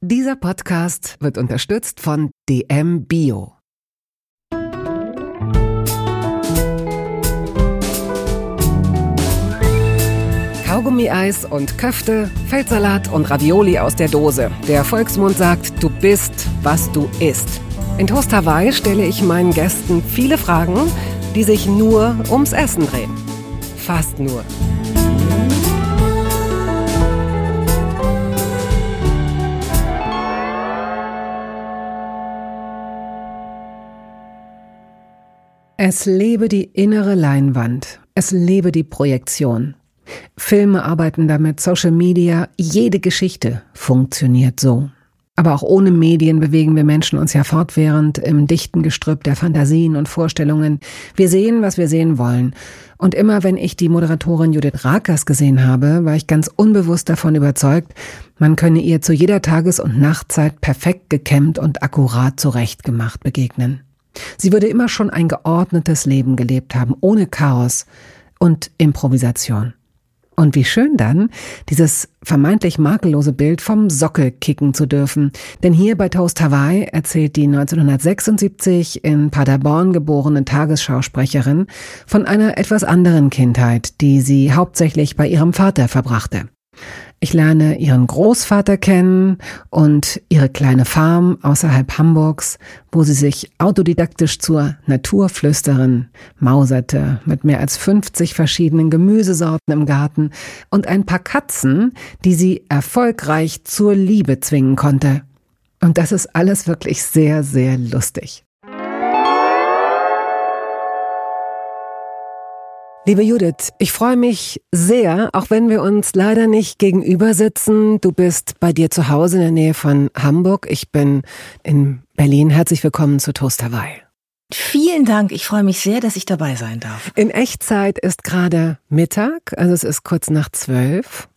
Dieser Podcast wird unterstützt von DM Bio. Kaugummi-Eis und Köfte, Feldsalat und Ravioli aus der Dose. Der Volksmund sagt, du bist, was du isst. In Toast Hawaii stelle ich meinen Gästen viele Fragen, die sich nur ums Essen drehen. Fast nur. Es lebe die innere Leinwand. Es lebe die Projektion. Filme arbeiten damit, Social Media, jede Geschichte funktioniert so. Aber auch ohne Medien bewegen wir Menschen uns ja fortwährend im dichten Gestrüpp der Fantasien und Vorstellungen. Wir sehen, was wir sehen wollen. Und immer wenn ich die Moderatorin Judith Rakers gesehen habe, war ich ganz unbewusst davon überzeugt, man könne ihr zu jeder Tages- und Nachtzeit perfekt gekämmt und akkurat zurechtgemacht begegnen. Sie würde immer schon ein geordnetes Leben gelebt haben, ohne Chaos und Improvisation. Und wie schön dann, dieses vermeintlich makellose Bild vom Sockel kicken zu dürfen. Denn hier bei Toast Hawaii erzählt die 1976 in Paderborn geborene Tagesschausprecherin von einer etwas anderen Kindheit, die sie hauptsächlich bei ihrem Vater verbrachte. Ich lerne ihren Großvater kennen und ihre kleine Farm außerhalb Hamburgs, wo sie sich autodidaktisch zur Naturflüsterin mauserte, mit mehr als 50 verschiedenen Gemüsesorten im Garten und ein paar Katzen, die sie erfolgreich zur Liebe zwingen konnte. Und das ist alles wirklich sehr, sehr lustig. Liebe Judith, ich freue mich sehr, auch wenn wir uns leider nicht gegenüber sitzen. Du bist bei dir zu Hause in der Nähe von Hamburg. Ich bin in Berlin. Herzlich willkommen zu Toast Hawaii. Vielen Dank. Ich freue mich sehr, dass ich dabei sein darf. In Echtzeit ist gerade Mittag, also es ist kurz nach zwölf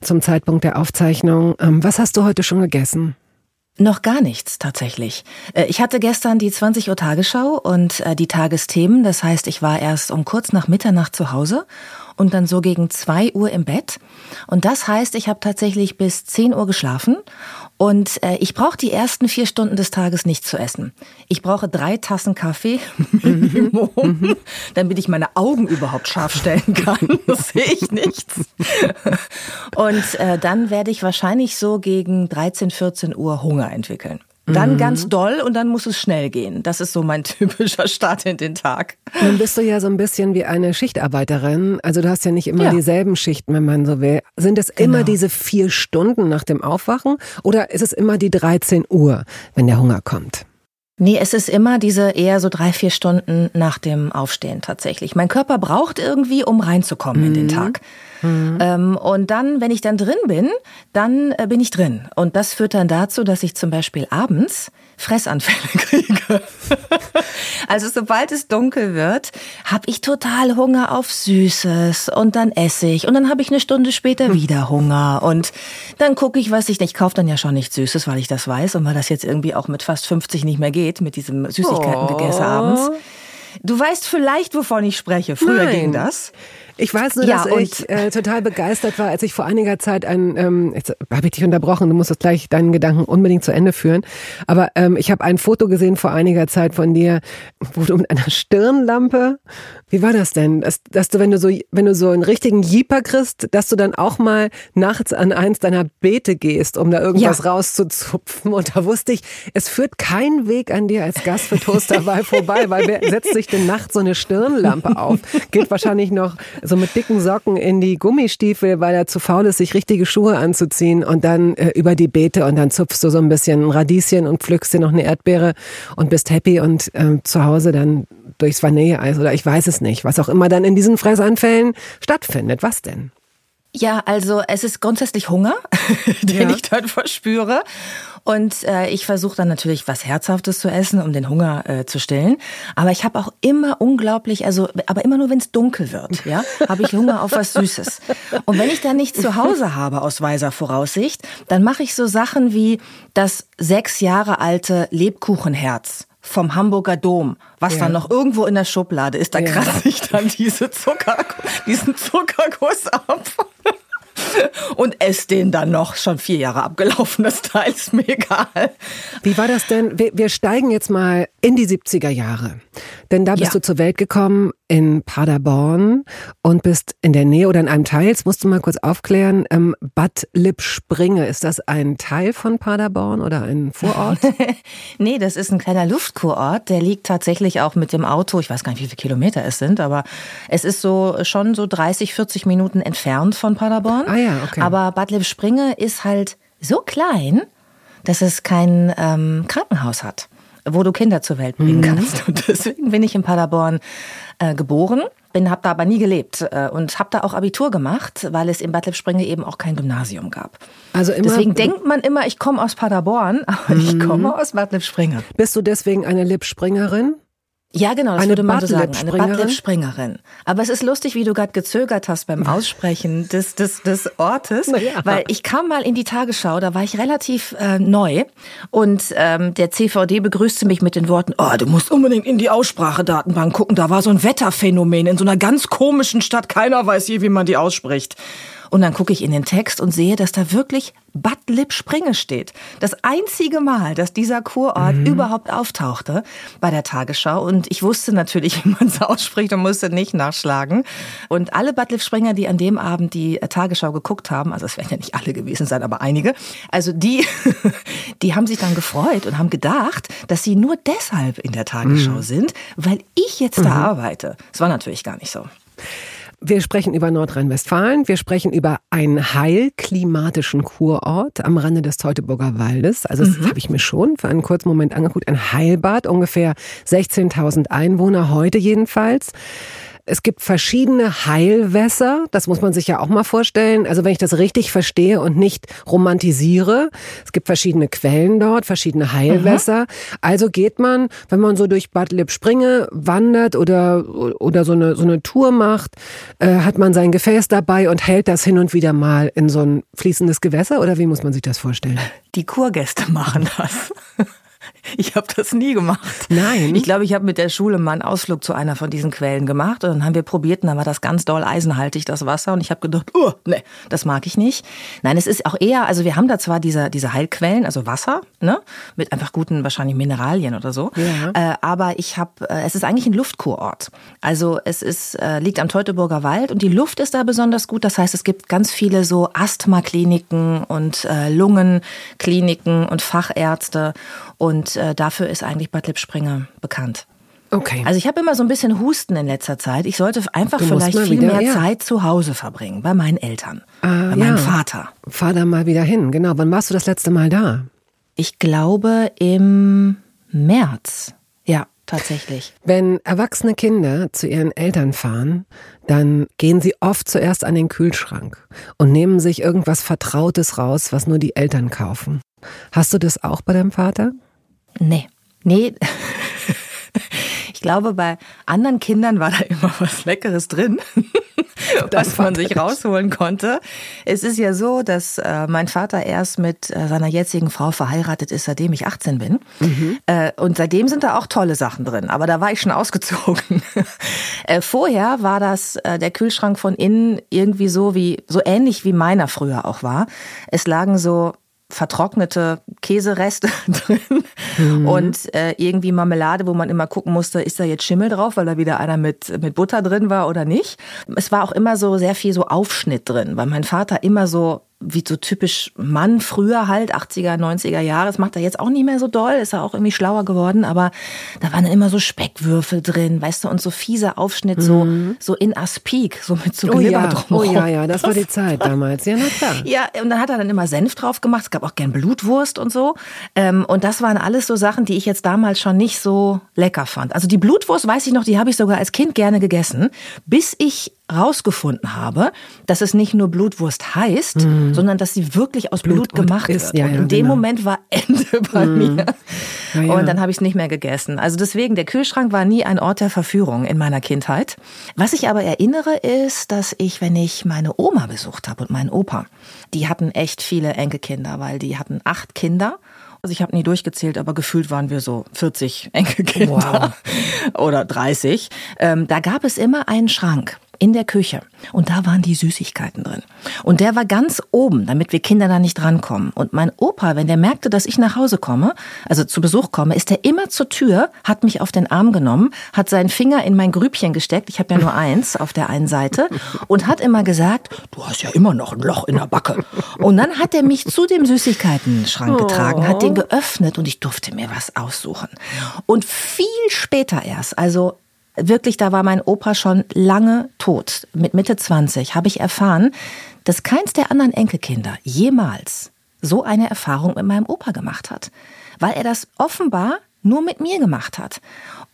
zum Zeitpunkt der Aufzeichnung. Ähm, was hast du heute schon gegessen? Noch gar nichts tatsächlich. Äh, ich hatte gestern die 20 Uhr Tagesschau und äh, die Tagesthemen. Das heißt, ich war erst um kurz nach Mitternacht zu Hause und dann so gegen zwei Uhr im Bett. Und das heißt, ich habe tatsächlich bis 10 Uhr geschlafen und äh, ich brauche die ersten vier Stunden des Tages nichts zu essen. Ich brauche drei Tassen Kaffee Minimum, mhm. damit ich meine Augen überhaupt scharf stellen kann. Das sehe ich nichts. Und äh, dann werde ich wahrscheinlich so gegen 13, 14 Uhr Hunger entwickeln. Dann mhm. ganz doll und dann muss es schnell gehen. Das ist so mein typischer Start in den Tag. Nun bist du ja so ein bisschen wie eine Schichtarbeiterin. Also du hast ja nicht immer ja. dieselben Schichten, wenn man so will. Sind es genau. immer diese vier Stunden nach dem Aufwachen oder ist es immer die 13 Uhr, wenn der Hunger kommt? Nee, es ist immer diese eher so drei, vier Stunden nach dem Aufstehen tatsächlich. Mein Körper braucht irgendwie, um reinzukommen mhm. in den mhm. Tag. Mhm. Ähm, und dann, wenn ich dann drin bin, dann äh, bin ich drin. Und das führt dann dazu, dass ich zum Beispiel abends Fressanfälle kriege. also sobald es dunkel wird, habe ich total Hunger auf Süßes und dann esse ich und dann habe ich eine Stunde später hm. wieder Hunger und dann gucke ich, was ich nicht. Ich kaufe dann ja schon nichts Süßes, weil ich das weiß und weil das jetzt irgendwie auch mit fast 50 nicht mehr geht mit diesem Süßigkeitengegesse oh. abends. Du weißt vielleicht, wovon ich spreche. Früher Nein. ging das. Ich weiß nur, ja, dass ich äh, total begeistert war, als ich vor einiger Zeit ein, ähm, jetzt habe ich dich unterbrochen, du musst das gleich deinen Gedanken unbedingt zu Ende führen. Aber ähm, ich habe ein Foto gesehen vor einiger Zeit von dir, wo du mit einer Stirnlampe, wie war das denn? Dass, dass du, wenn du so, wenn du so einen richtigen Jeeper kriegst, dass du dann auch mal nachts an eins deiner Beete gehst, um da irgendwas ja. rauszuzupfen. Und da wusste ich, es führt kein Weg an dir als Gast für Toasterwahl vorbei, weil wer setzt sich denn nachts so eine Stirnlampe auf? Geht wahrscheinlich noch so mit dicken Socken in die Gummistiefel, weil er zu faul ist, sich richtige Schuhe anzuziehen und dann äh, über die Beete und dann zupfst du so ein bisschen ein Radieschen und pflückst dir noch eine Erdbeere und bist happy und äh, zu Hause dann durchs Vanilleeis oder ich weiß es nicht, was auch immer dann in diesen Fressanfällen stattfindet. Was denn? Ja, also es ist grundsätzlich Hunger, den ja. ich dort verspüre. Und äh, ich versuche dann natürlich was Herzhaftes zu essen, um den Hunger äh, zu stillen. Aber ich habe auch immer unglaublich, also aber immer nur, wenn es dunkel wird, ja, habe ich Hunger auf was Süßes. Und wenn ich dann nichts zu Hause habe aus weiser Voraussicht, dann mache ich so Sachen wie das sechs Jahre alte Lebkuchenherz vom Hamburger Dom, was ja. dann noch irgendwo in der Schublade ist, da ja. kratze ich dann diese Zucker, diesen Zuckerguss ab. und esse den dann noch. Schon vier Jahre abgelaufenes Teil, ist mir egal. Wie war das denn? Wir, wir steigen jetzt mal in die 70er Jahre. Denn da bist ja. du zur Welt gekommen in Paderborn und bist in der Nähe oder in einem Teil, jetzt musst du mal kurz aufklären, ähm, Bad Lippspringe, ist das ein Teil von Paderborn oder ein Vorort? nee, das ist ein kleiner Luftkurort, der liegt tatsächlich auch mit dem Auto, ich weiß gar nicht, wie viele Kilometer es sind, aber es ist so schon so 30, 40 Minuten entfernt von Paderborn. Ah ja, okay. Aber Bad Lippspringe ist halt so klein, dass es kein ähm, Krankenhaus hat wo du Kinder zur Welt bringen mhm. kannst. Und deswegen bin ich in Paderborn äh, geboren, bin habe da aber nie gelebt äh, und habe da auch Abitur gemacht, weil es in Bad Lippspringe eben auch kein Gymnasium gab. Also immer, deswegen denkt man immer, ich komme aus Paderborn, aber mhm. ich komme aus Bad Lippspringe. Bist du deswegen eine Lippspringerin? Ja, genau, das eine würde man so sagen. Eine Badlip-Springerin. Aber es ist lustig, wie du gerade gezögert hast beim Aussprechen des, des, des Ortes. Ja. Weil ich kam mal in die Tagesschau, da war ich relativ äh, neu. Und ähm, der CVD begrüßte mich mit den Worten, oh, du musst unbedingt in die Aussprachedatenbank gucken. Da war so ein Wetterphänomen in so einer ganz komischen Stadt. Keiner weiß je, wie man die ausspricht. Und dann gucke ich in den Text und sehe, dass da wirklich Bad Lippspringe steht. Das einzige Mal, dass dieser Kurort mhm. überhaupt auftauchte bei der Tagesschau. Und ich wusste natürlich, wie man es ausspricht und musste nicht nachschlagen. Und alle Bad Lippspringer, die an dem Abend die Tagesschau geguckt haben, also es werden ja nicht alle gewesen sein, aber einige, also die, die haben sich dann gefreut und haben gedacht, dass sie nur deshalb in der Tagesschau mhm. sind, weil ich jetzt da mhm. arbeite. Das war natürlich gar nicht so. Wir sprechen über Nordrhein-Westfalen. Wir sprechen über einen heilklimatischen Kurort am Rande des Teutoburger Waldes. Also das mhm. habe ich mir schon für einen kurzen Moment angeguckt. Ein Heilbad, ungefähr 16.000 Einwohner heute jedenfalls. Es gibt verschiedene Heilwässer, das muss man sich ja auch mal vorstellen. Also wenn ich das richtig verstehe und nicht romantisiere, es gibt verschiedene Quellen dort, verschiedene Heilwässer. Mhm. Also geht man, wenn man so durch Bad Lippspringe wandert oder, oder so eine, so eine Tour macht, äh, hat man sein Gefäß dabei und hält das hin und wieder mal in so ein fließendes Gewässer oder wie muss man sich das vorstellen? Die Kurgäste machen das. Ich habe das nie gemacht. Nein. Ich glaube, ich habe mit der Schule mal einen Ausflug zu einer von diesen Quellen gemacht und dann haben wir probiert und dann war das ganz doll eisenhaltig, das Wasser. Und ich habe gedacht, oh, nee, das mag ich nicht. Nein, es ist auch eher, also wir haben da zwar diese, diese Heilquellen, also Wasser, ne, mit einfach guten wahrscheinlich Mineralien oder so. Ja. Äh, aber ich habe, äh, es ist eigentlich ein Luftkurort. Also es ist, äh, liegt am Teutoburger Wald und die Luft ist da besonders gut. Das heißt, es gibt ganz viele so Asthmakliniken und äh, Lungenkliniken und Fachärzte. Und äh, dafür ist eigentlich Bad Lippspringe bekannt. Okay. Also ich habe immer so ein bisschen Husten in letzter Zeit. Ich sollte einfach du vielleicht viel wieder, mehr ja. Zeit zu Hause verbringen, bei meinen Eltern, ah, bei meinem Vater. Fahr da mal wieder hin, genau. Wann warst du das letzte Mal da? Ich glaube im März. Ja, tatsächlich. Wenn erwachsene Kinder zu ihren Eltern fahren, dann gehen sie oft zuerst an den Kühlschrank und nehmen sich irgendwas Vertrautes raus, was nur die Eltern kaufen. Hast du das auch bei deinem Vater? Nee. Nee. Ich glaube, bei anderen Kindern war da immer was Leckeres drin, was man sich rausholen konnte. Es ist ja so, dass äh, mein Vater erst mit äh, seiner jetzigen Frau verheiratet ist, seitdem ich 18 bin. Mhm. Äh, und seitdem sind da auch tolle Sachen drin. Aber da war ich schon ausgezogen. Vorher war das der Kühlschrank von innen irgendwie so wie so ähnlich wie meiner früher auch war. Es lagen so vertrocknete Käsereste drin mhm. und äh, irgendwie Marmelade, wo man immer gucken musste, ist da jetzt Schimmel drauf, weil da wieder einer mit, mit Butter drin war oder nicht. Es war auch immer so sehr viel so Aufschnitt drin, weil mein Vater immer so wie so typisch Mann früher halt, 80er, 90er Jahre. Das macht er jetzt auch nicht mehr so doll, ist er auch irgendwie schlauer geworden, aber da waren dann immer so Speckwürfel drin, weißt du, und so fieser Aufschnitt, mhm. so, so in Aspik, so mit so oh Glibber ja, drumherum. Oh ja, ja, das war die Zeit damals, ja, na klar. Ja, und dann hat er dann immer Senf drauf gemacht, es gab auch gern Blutwurst und so. Ähm, und das waren alles so Sachen, die ich jetzt damals schon nicht so lecker fand. Also die Blutwurst, weiß ich noch, die habe ich sogar als Kind gerne gegessen, bis ich rausgefunden habe, dass es nicht nur Blutwurst heißt, mhm. sondern dass sie wirklich aus Blut, Blut gemacht ist. wird. Ja, ja, und in dem genau. Moment war Ende bei mhm. mir. Ja, und dann habe ich es nicht mehr gegessen. Also deswegen, der Kühlschrank war nie ein Ort der Verführung in meiner Kindheit. Was ich aber erinnere, ist, dass ich, wenn ich meine Oma besucht habe und meinen Opa, die hatten echt viele Enkelkinder, weil die hatten acht Kinder also ich habe nie durchgezählt, aber gefühlt waren wir so 40 Enkelkinder wow. oder 30. Ähm, da gab es immer einen Schrank in der Küche und da waren die Süßigkeiten drin. Und der war ganz oben, damit wir Kinder da nicht rankommen. Und mein Opa, wenn der merkte, dass ich nach Hause komme, also zu Besuch komme, ist er immer zur Tür, hat mich auf den Arm genommen, hat seinen Finger in mein Grübchen gesteckt, ich habe ja nur eins auf der einen Seite, und hat immer gesagt, du hast ja immer noch ein Loch in der Backe. Und dann hat er mich zu dem Süßigkeiten-Schrank getragen, hat den geöffnet und ich durfte mir was aussuchen. Und viel später erst, also wirklich, da war mein Opa schon lange tot. Mit Mitte 20 habe ich erfahren, dass keins der anderen Enkelkinder jemals so eine Erfahrung mit meinem Opa gemacht hat, weil er das offenbar nur mit mir gemacht hat.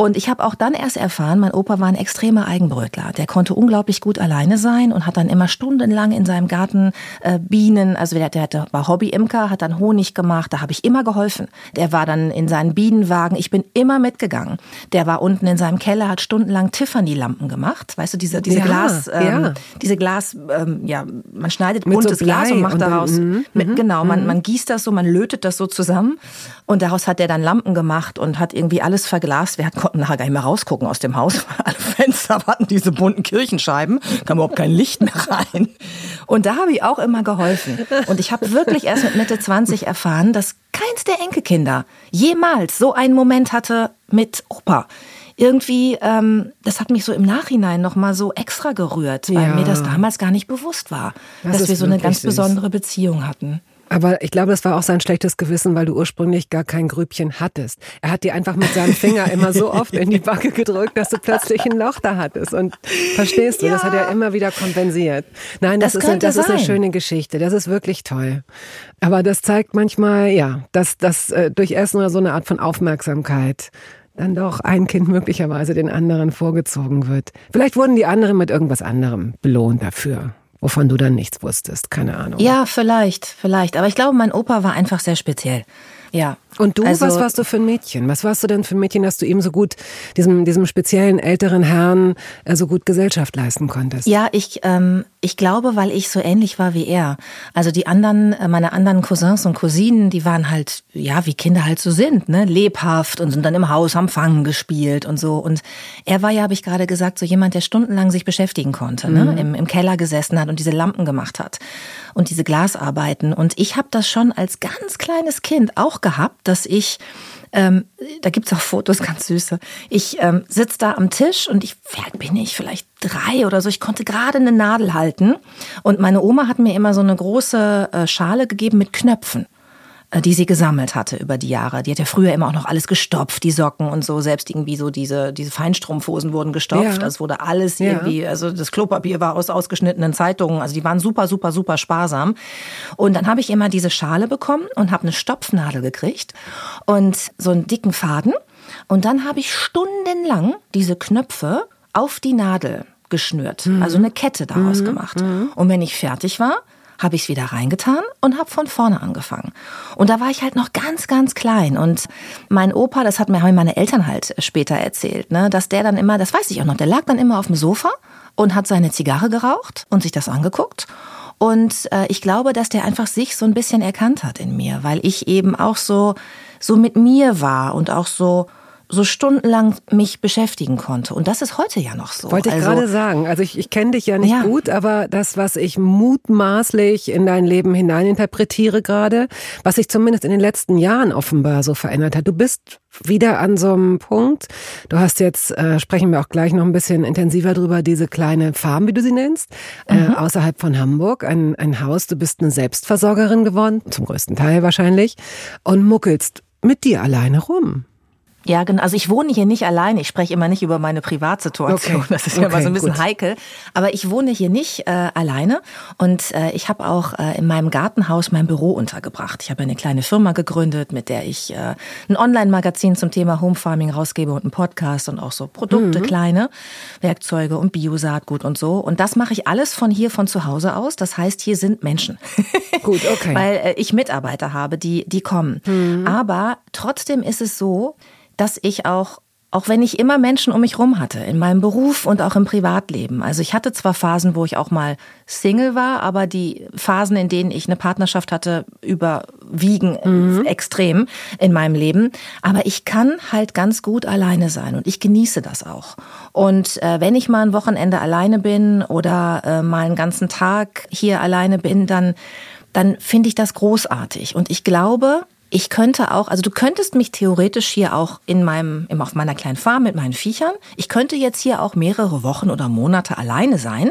Und ich habe auch dann erst erfahren, mein Opa war ein extremer Eigenbrötler. Der konnte unglaublich gut alleine sein und hat dann immer stundenlang in seinem Garten äh, Bienen, also der, der war Hobbyimker, hat dann Honig gemacht, da habe ich immer geholfen. Der war dann in seinen Bienenwagen, ich bin immer mitgegangen. Der war unten in seinem Keller, hat stundenlang Tiffany-Lampen gemacht. Weißt du, diese, diese Ja, Glas, ähm, ja. diese Glas, ähm, ja, man schneidet Mit so buntes Glas Blei und macht und dann- daraus, mhm, mit, genau, man, man gießt das so, man lötet das so zusammen und daraus hat er dann Lampen gemacht und hat irgendwie alles verglast. Wir hatten- konnten nachher gar nicht mehr rausgucken aus dem Haus, weil alle Fenster hatten diese bunten Kirchenscheiben, kam überhaupt kein Licht mehr rein. Und da habe ich auch immer geholfen. Und ich habe wirklich erst mit Mitte 20 erfahren, dass keins der Enkelkinder jemals so einen Moment hatte mit Opa. Irgendwie, ähm, das hat mich so im Nachhinein nochmal so extra gerührt, weil Ja. mir das damals gar nicht bewusst war, Das dass wir so eine ganz süß. besondere Beziehung hatten. Aber ich glaube, das war auch sein schlechtes Gewissen, weil du ursprünglich gar kein Grübchen hattest. Er hat dir einfach mit seinem Finger immer so oft in die Backe gedrückt, dass du plötzlich ein Loch da hattest. Und verstehst du, das hat er immer wieder kompensiert. Nein, das, Das ist, eine, das ist eine schöne Geschichte. Das ist wirklich toll. Aber das zeigt manchmal, ja, dass, dass äh, durch Essen oder so eine Art von Aufmerksamkeit dann doch ein Kind möglicherweise den anderen vorgezogen wird. Vielleicht wurden die anderen mit irgendwas anderem belohnt dafür, wovon du dann nichts wusstest. Keine Ahnung. Ja, vielleicht, vielleicht. Aber ich glaube, mein Opa war einfach sehr speziell. Ja. Und du, Also- was warst du für ein Mädchen? Was warst du denn für ein Mädchen, dass du ihm so gut, diesem, diesem speziellen älteren Herrn, äh, so gut Gesellschaft leisten konntest? Ja, ich, ähm, ich glaube, weil ich so ähnlich war wie er. Also die anderen, äh, meine anderen Cousins und Cousinen, die waren halt, ja, wie Kinder halt so sind, ne, lebhaft und sind dann im Haus am Fangen gespielt und so. Und er war ja, habe ich gerade gesagt, so jemand, der stundenlang sich beschäftigen konnte, ne, im, im Keller gesessen hat und diese Lampen gemacht hat und diese Glasarbeiten. Und ich habe das schon als ganz kleines Kind auch gehabt, dass ich ähm, da gibt's auch Fotos, ganz süße. Ich ähm, sitze da am Tisch und ich, alt bin ich, vielleicht drei oder so. Ich konnte gerade eine Nadel halten. Und meine Oma hat mir immer so eine große äh, Schale gegeben mit Knöpfen die sie gesammelt hatte über die Jahre. Die hat ja früher immer auch noch alles gestopft, die Socken und so. Selbst irgendwie so diese, diese Feinstrumpfhosen wurden gestopft. Ja. Also wurde alles Ja. irgendwie, also das Klopapier war aus ausgeschnittenen Zeitungen. Also die waren super, super, super sparsam. Und dann habe ich immer diese Schale bekommen und habe eine Stopfnadel gekriegt und so einen dicken Faden. Und dann habe ich stundenlang diese Knöpfe auf die Nadel geschnürt. Also eine Kette daraus gemacht. Und wenn ich fertig war, habe ich es wieder reingetan und habe von vorne angefangen. Und da war ich halt noch ganz, ganz klein. Und mein Opa, das hat mir, haben meine Eltern halt später erzählt, ne, dass der dann immer, das weiß ich auch noch, der lag dann immer auf dem Sofa und hat seine Zigarre geraucht und sich das angeguckt. Und äh, ich glaube, dass der einfach sich so ein bisschen erkannt hat in mir, weil ich eben auch so, so mit mir war und auch so, so stundenlang mich beschäftigen konnte. Und das ist heute ja noch so. Wollte ich Also- gerade sagen. Also ich, ich kenne dich ja nicht Ja. gut, aber das, was ich mutmaßlich in dein Leben hineininterpretiere gerade, was sich zumindest in den letzten Jahren offenbar so verändert hat. Du bist wieder an so einem Punkt. Du hast jetzt, äh, sprechen wir auch gleich noch ein bisschen intensiver drüber, diese kleine Farm, wie du sie nennst, Mhm. äh, außerhalb von Hamburg, ein, ein Haus. Du bist eine Selbstversorgerin geworden, zum größten Teil wahrscheinlich, und muckelst mit dir alleine rum. Ja, genau. Also ich wohne hier nicht allein. Ich spreche immer nicht über meine Privatsituation. Okay. Das ist ja immer Okay, so ein bisschen gut. heikel. Aber ich wohne hier nicht äh, alleine und äh, ich habe auch äh, in meinem Gartenhaus mein Büro untergebracht. Ich habe eine kleine Firma gegründet, mit der ich äh, ein Online-Magazin zum Thema Home Farming rausgebe und einen Podcast und auch so Produkte, kleine Werkzeuge und Biosaatgut und so. Und das mache ich alles von hier, von zu Hause aus. Das heißt, hier sind Menschen. Gut, okay. Weil äh, ich Mitarbeiter habe, die, die kommen. Aber trotzdem ist es so, dass ich auch auch wenn ich immer Menschen um mich rum hatte, in meinem Beruf und auch im Privatleben. Also ich hatte zwar Phasen, wo ich auch mal Single war, aber die Phasen, in denen ich eine Partnerschaft hatte, überwiegen mhm. extrem in meinem Leben. Aber ich kann halt ganz gut alleine sein und ich genieße das auch. Und äh, wenn ich mal ein Wochenende alleine bin oder äh, mal einen ganzen Tag hier alleine bin, dann dann finde ich das großartig. Und ich glaube, ich könnte auch, also du könntest mich theoretisch hier auch in meinem, auf meiner kleinen Farm mit meinen Viechern, ich könnte jetzt hier auch mehrere Wochen oder Monate alleine sein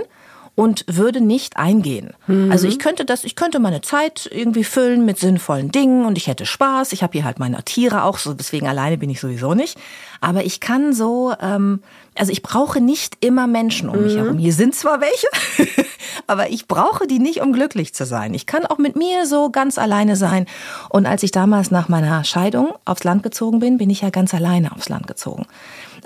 und würde nicht eingehen. Mhm. Also ich könnte das, ich könnte meine Zeit irgendwie füllen mit sinnvollen Dingen und ich hätte Spaß. Ich habe hier halt meine Tiere auch, so deswegen alleine bin ich sowieso nicht. Aber ich kann so, ähm, also ich brauche nicht immer Menschen um mich mhm. herum. Hier sind zwar welche, aber ich brauche die nicht, um glücklich zu sein. Ich kann auch mit mir so ganz alleine sein. Und als ich damals nach meiner Scheidung aufs Land gezogen bin, bin ich ja ganz alleine aufs Land gezogen.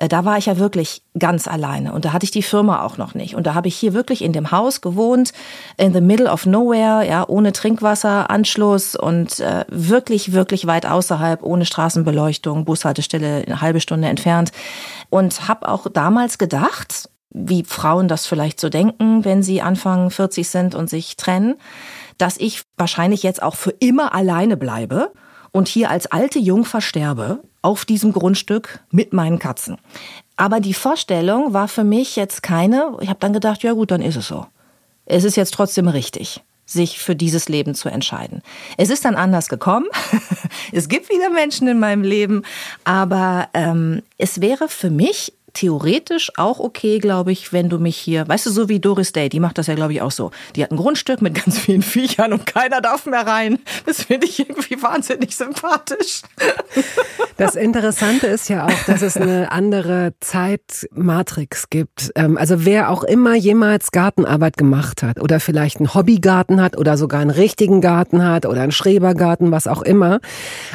Äh, da war ich ja wirklich ganz alleine und da hatte ich die Firma auch noch nicht. Und da habe ich hier wirklich in dem Haus gewohnt, in the middle of nowhere, ja, ohne Trinkwasseranschluss und äh, wirklich, wirklich weit außerhalb, ohne Straßenbeleuchtung, Bushaltestelle eine halbe Stunde entfernt. Und habe auch damals gedacht, wie Frauen das vielleicht so denken, wenn sie Anfang 40 sind und sich trennen, dass ich wahrscheinlich jetzt auch für immer alleine bleibe und hier als alte Jungfer sterbe auf diesem Grundstück mit meinen Katzen. Aber die Vorstellung war für mich jetzt keine, ich habe dann gedacht, ja gut, dann ist es so. Es ist jetzt trotzdem richtig sich für dieses Leben zu entscheiden. Es ist dann anders gekommen. es gibt wieder Menschen in meinem Leben, aber ähm, es wäre für mich theoretisch auch okay, glaube ich, wenn du mich hier, weißt du, so wie Doris Day, die macht das ja, glaube ich, auch so. Die hat ein Grundstück mit ganz vielen Viechern und keiner darf mehr rein. Das finde ich irgendwie wahnsinnig sympathisch. Das Interessante ist ja auch, dass es eine andere Zeitmatrix gibt. Ähm, also wer auch immer jemals Gartenarbeit gemacht hat oder vielleicht einen Hobbygarten hat oder sogar einen richtigen Garten hat oder einen Schrebergarten, was auch immer.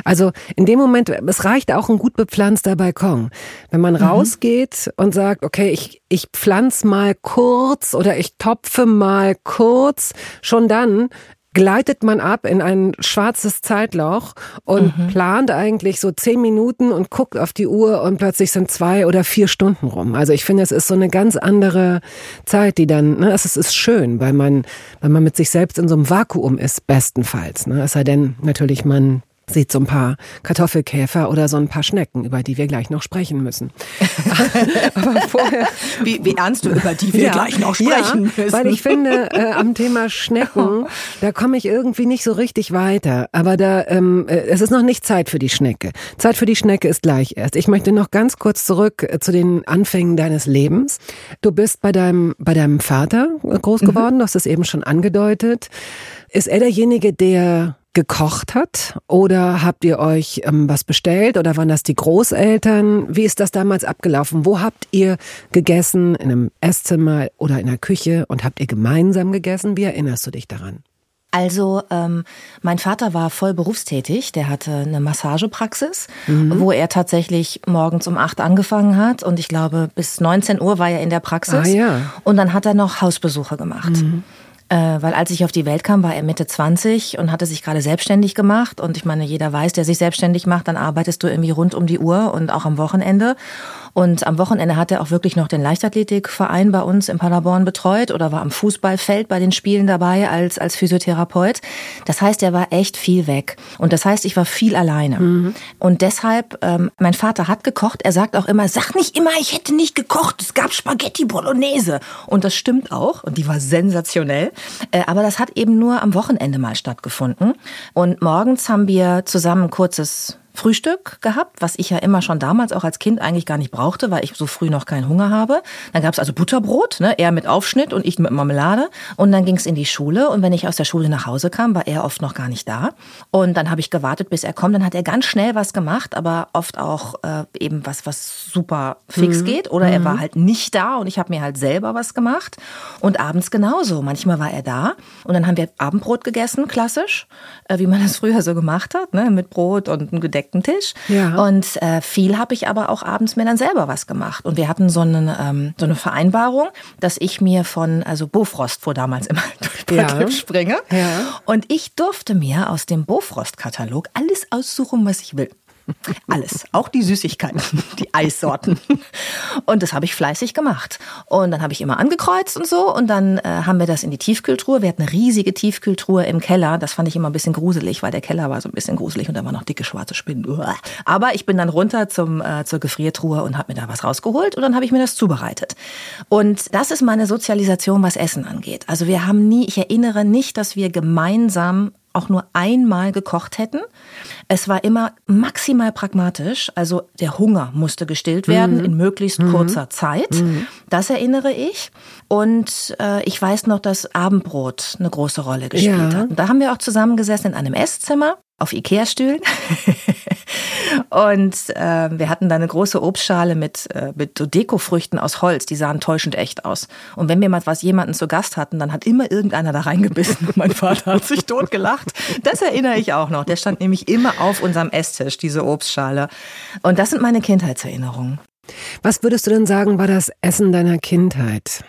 Also in dem Moment, es reicht auch ein gut bepflanzter Balkon. Wenn man mhm. rausgeht, geht und sagt, okay, ich, ich pflanz mal kurz oder ich topfe mal kurz, schon dann gleitet man ab in ein schwarzes Zeitloch und mhm. plant eigentlich so zehn Minuten und guckt auf die Uhr und plötzlich sind zwei oder vier Stunden rum. Also ich finde, es ist so eine ganz andere Zeit, die dann, ne, es ist schön, weil man, weil man mit sich selbst in so einem Vakuum ist, bestenfalls. Ne? Es sei denn, natürlich, man sieht so ein paar Kartoffelkäfer oder so ein paar Schnecken, über die wir gleich noch sprechen müssen. Aber vorher. Wie, wie ernst du, über die wir ja, gleich noch sprechen ja, müssen. Weil ich finde, äh, am Thema Schnecken, da komme ich irgendwie nicht so richtig weiter. Aber da, ähm, äh, es ist noch nicht Zeit für die Schnecke. Zeit für die Schnecke ist gleich erst. Ich möchte noch ganz kurz zurück äh, zu den Anfängen deines Lebens. Du bist bei deinem, bei deinem Vater groß mhm. geworden, mhm. du hast es eben schon angedeutet. Ist er derjenige, der gekocht hat? Oder habt ihr euch ähm, was bestellt? Oder waren das die Großeltern? Wie ist das damals abgelaufen? Wo habt ihr gegessen? In einem Esszimmer oder in der Küche? Und habt ihr gemeinsam gegessen? Wie erinnerst du dich daran? Also ähm, mein Vater war voll berufstätig, der hatte eine Massagepraxis, mhm. wo er tatsächlich morgens um acht angefangen hat und ich glaube bis 19 Uhr war er in der Praxis ah, ja. und dann hat er noch Hausbesuche gemacht. Mhm. Äh, weil als ich auf die Welt kam, war er Mitte 20 und hatte sich gerade selbstständig gemacht. Und ich meine, jeder weiß, der sich selbstständig macht, dann arbeitest du irgendwie rund um die Uhr und auch am Wochenende. Und am Wochenende hat er auch wirklich noch den Leichtathletikverein bei uns in Paderborn betreut oder war am Fußballfeld bei den Spielen dabei als, als Physiotherapeut. Das heißt, er war echt viel weg. Und das heißt, ich war viel alleine. Mhm. Und deshalb, ähm, mein Vater hat gekocht. Er sagt auch immer, sag nicht immer, ich hätte nicht gekocht. Es gab Spaghetti Bolognese. Und das stimmt auch. Und die war sensationell. Äh, aber das hat eben nur am Wochenende mal stattgefunden. Und morgens haben wir zusammen ein kurzes Frühstück gehabt, was ich ja immer schon damals auch als Kind eigentlich gar nicht brauchte, weil ich so früh noch keinen Hunger habe. Dann gab es also Butterbrot, ne, er mit Aufschnitt und ich mit Marmelade. Und dann ging es in die Schule und wenn ich aus der Schule nach Hause kam, war er oft noch gar nicht da. Und dann habe ich gewartet, bis er kommt. Dann hat er ganz schnell was gemacht, aber oft auch äh, eben was, was super fix mhm. geht. Oder mhm. er war halt nicht da und ich habe mir halt selber was gemacht. Und abends genauso. Manchmal war er da und dann haben wir Abendbrot gegessen, klassisch, äh, wie man das früher so gemacht hat, ne, mit Brot und ein Gedeck gedeckten Tisch. Ja. Und äh, viel habe ich aber auch abends mir dann selber was gemacht. Und wir hatten so, einen, ähm, so eine Vereinbarung, dass ich mir von, also Bofrost fuhr damals immer durch ja. springe. Ja. Und ich durfte mir aus dem Bofrost-Katalog alles aussuchen, was ich will. Alles, auch die Süßigkeiten, die Eissorten. Und das habe ich fleißig gemacht. Und dann habe ich immer angekreuzt und so. Und dann äh, haben wir das in die Tiefkühltruhe. Wir hatten eine riesige Tiefkühltruhe im Keller. Das fand ich immer ein bisschen gruselig, weil der Keller war so ein bisschen gruselig und da waren noch dicke schwarze Spinnen. Aber ich bin dann runter zum, äh, zur Gefriertruhe und habe mir da was rausgeholt und dann habe ich mir das zubereitet. Und das ist meine Sozialisation, was Essen angeht. Also wir haben nie, ich erinnere nicht, dass wir gemeinsam auch nur einmal gekocht hätten. Es war immer maximal pragmatisch, also der Hunger musste gestillt werden mhm. in möglichst mhm. kurzer Zeit. Mhm. Das erinnere ich. Und äh, ich weiß noch, dass Abendbrot eine große Rolle gespielt ja. hat. Und da haben wir auch zusammengesessen in einem Esszimmer auf Ikea-Stühlen. und äh, wir hatten da eine große Obstschale mit, äh, mit so Dekofrüchten aus Holz. Die sahen täuschend echt aus. Und wenn wir mal was jemanden zu Gast hatten, dann hat immer irgendeiner da reingebissen. mein Vater hat sich totgelacht. Das erinnere ich auch noch. Der stand nämlich immer auf unserem Esstisch, diese Obstschale. Und das sind meine Kindheitserinnerungen. Was würdest du denn sagen, war das Essen deiner Kindheit?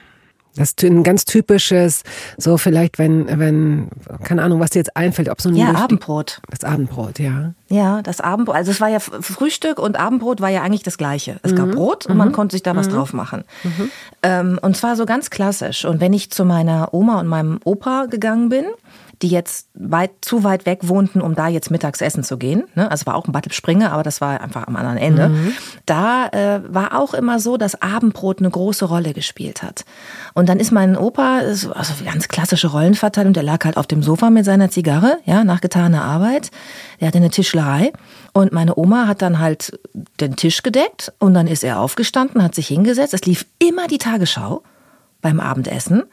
Das ist ein ganz typisches, so vielleicht, wenn, wenn, keine Ahnung, was dir jetzt einfällt, ob so ein Ja, Abendbrot. Das Abendbrot, ja. Ja, das Abendbrot. Also es war ja Frühstück und Abendbrot war ja eigentlich das Gleiche. Es mhm. gab Brot und mhm. man konnte sich da was mhm. drauf machen. Mhm. Ähm, und zwar so ganz klassisch. Und wenn ich zu meiner Oma und meinem Opa gegangen bin, die jetzt weit, zu weit weg wohnten, um da jetzt mittags essen zu gehen. Ne? Also war auch ein Bad Springe, aber das war einfach am anderen Ende. Mhm. Da äh, war auch immer so, dass Abendbrot eine große Rolle gespielt hat. Und dann ist mein Opa, also ganz klassische Rollenverteilung, der lag halt auf dem Sofa mit seiner Zigarre, ja, nach getaner Arbeit. Der hatte eine Tischlerei. Und meine Oma hat dann halt den Tisch gedeckt und dann ist er aufgestanden, hat sich hingesetzt. Es lief immer die Tagesschau beim Abendessen.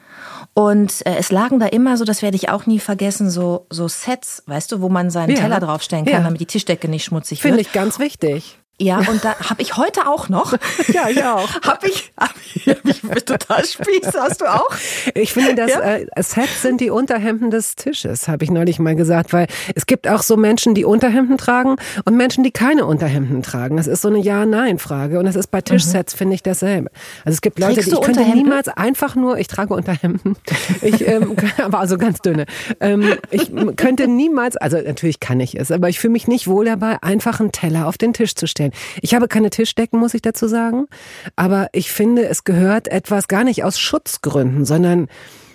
Und äh, es lagen da immer so, das werde ich auch nie vergessen, so, so Sets, weißt du, wo man seinen ja. Teller draufstellen kann, ja. damit die Tischdecke nicht schmutzig Find wird. Finde ich ganz wichtig. Ja, und da habe ich heute auch noch. ja, ich auch. Habe ich, hab ich, hab ich total spieß. Hast du auch? Ich finde, das ja? äh, Sets sind die Unterhemden des Tisches, habe ich neulich mal gesagt, weil es gibt auch so Menschen, die Unterhemden tragen und Menschen, die keine Unterhemden tragen. Das ist so eine Ja-Nein-Frage und das ist bei mhm. Tischsets, mhm. finde ich, dasselbe. Also es gibt Leute, die ich könnte niemals einfach nur, ich trage Unterhemden, ich, ähm, aber also ganz dünne. Ähm, ich könnte niemals, also natürlich kann ich es, aber ich fühle mich nicht wohl dabei, einfach einen Teller auf den Tisch zu stellen stellen. Ich habe keine Tischdecken, muss ich dazu sagen. Aber ich finde, es gehört etwas gar nicht aus Schutzgründen, sondern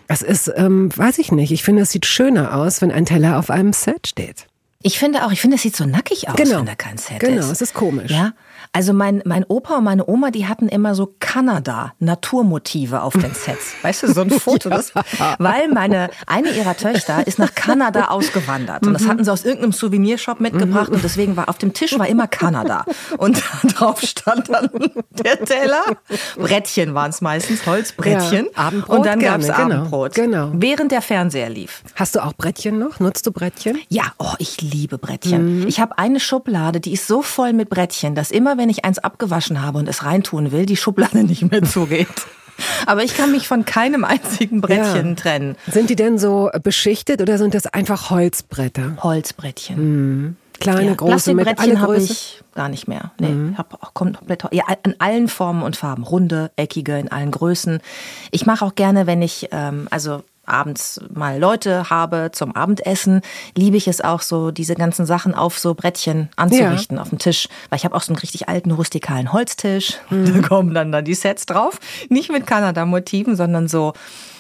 es ist, ähm, weiß ich nicht. Ich finde, es sieht schöner aus, wenn ein Teller auf einem Set steht. Ich finde auch, ich finde, es sieht so nackig aus, genau. wenn da kein Set genau, ist. Genau, es ist komisch. Ja, also mein, mein Opa und meine Oma, die hatten immer so Kanada-Naturmotive auf den Sets. Weißt du, so ein Foto. Das, weil meine, eine ihrer Töchter ist nach Kanada ausgewandert. Und das mhm. hatten sie aus irgendeinem Souvenirshop mitgebracht. Und deswegen war auf dem Tisch war immer Kanada. Und drauf stand dann der Teller. Brettchen waren es meistens, Holzbrettchen. Ja, Abendbrot und dann gab es genau, Abendbrot. Genau. Während der Fernseher lief. Hast du auch Brettchen noch? Nutzt du Brettchen? Ja, oh, ich liebe Brettchen. Mhm. Ich habe eine Schublade, die ist so voll mit Brettchen, dass immer wenn ich eins abgewaschen habe und es reintun will, die Schublade nicht mehr zugeht. Aber ich kann mich von keinem einzigen Brettchen ja. trennen. Sind die denn so beschichtet oder sind das einfach Holzbretter? Holzbrettchen. Mhm. Kleine, ja, große, mit alle habe ich gar nicht mehr. Nee, mhm. hab auch komplett ja, in allen Formen und Farben, runde, eckige, in allen Größen. Ich mache auch gerne, wenn ich ähm, also abends mal Leute habe zum Abendessen, liebe ich es auch so, diese ganzen Sachen auf so Brettchen anzurichten ja. auf dem Tisch. Weil ich habe auch so einen richtig alten rustikalen Holztisch. Mhm. Da kommen dann, dann die Sets drauf. Nicht mit Kanada-Motiven, sondern so,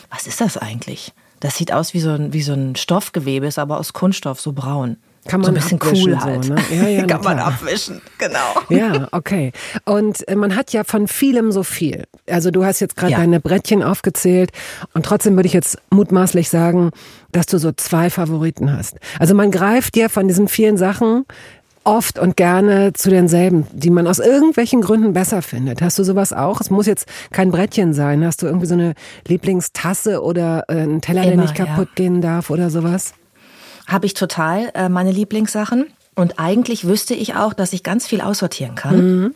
was ist das eigentlich? Das sieht aus wie so ein, wie so ein Stoffgewebe, ist aber aus Kunststoff, so braun. Kann man so ein bisschen cool halt. So, ne? ja, ja, Kann man abwischen, genau. Ja, okay. Und äh, man hat ja von vielem so viel. Also du hast jetzt gerade ja. deine Brettchen aufgezählt und trotzdem würde ich jetzt mutmaßlich sagen, dass du so zwei Favoriten hast. Also man greift ja von diesen vielen Sachen oft und gerne zu denselben, die man aus irgendwelchen Gründen besser findet. Hast du sowas auch? Es muss jetzt kein Brettchen sein. Hast du irgendwie so eine Lieblingstasse oder äh, einen Teller, Immer, der nicht kaputt ja. gehen darf oder sowas? Habe ich total äh, meine Lieblingssachen. Und eigentlich wüsste ich auch, dass ich ganz viel aussortieren kann. Mhm.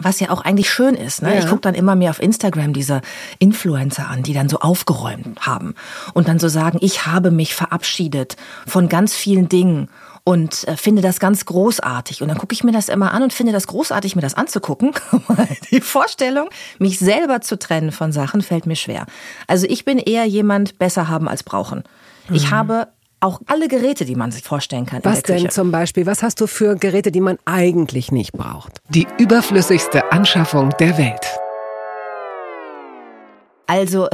Was ja auch eigentlich schön ist. Ne? Ja. Ich gucke dann immer mehr auf Instagram diese Influencer an, die dann so aufgeräumt haben und dann so sagen, ich habe mich verabschiedet von ganz vielen Dingen und äh, finde das ganz großartig. Und dann gucke ich mir das immer an und finde das großartig, mir das anzugucken. Die Vorstellung, mich selber zu trennen von Sachen, fällt mir schwer. Also ich bin eher jemand besser haben als brauchen. Ich mhm. habe auch alle Geräte, die man sich vorstellen kann. Was denn zum Beispiel? Was hast du für Geräte, die man eigentlich nicht braucht? Die überflüssigste Anschaffung der Welt. Also,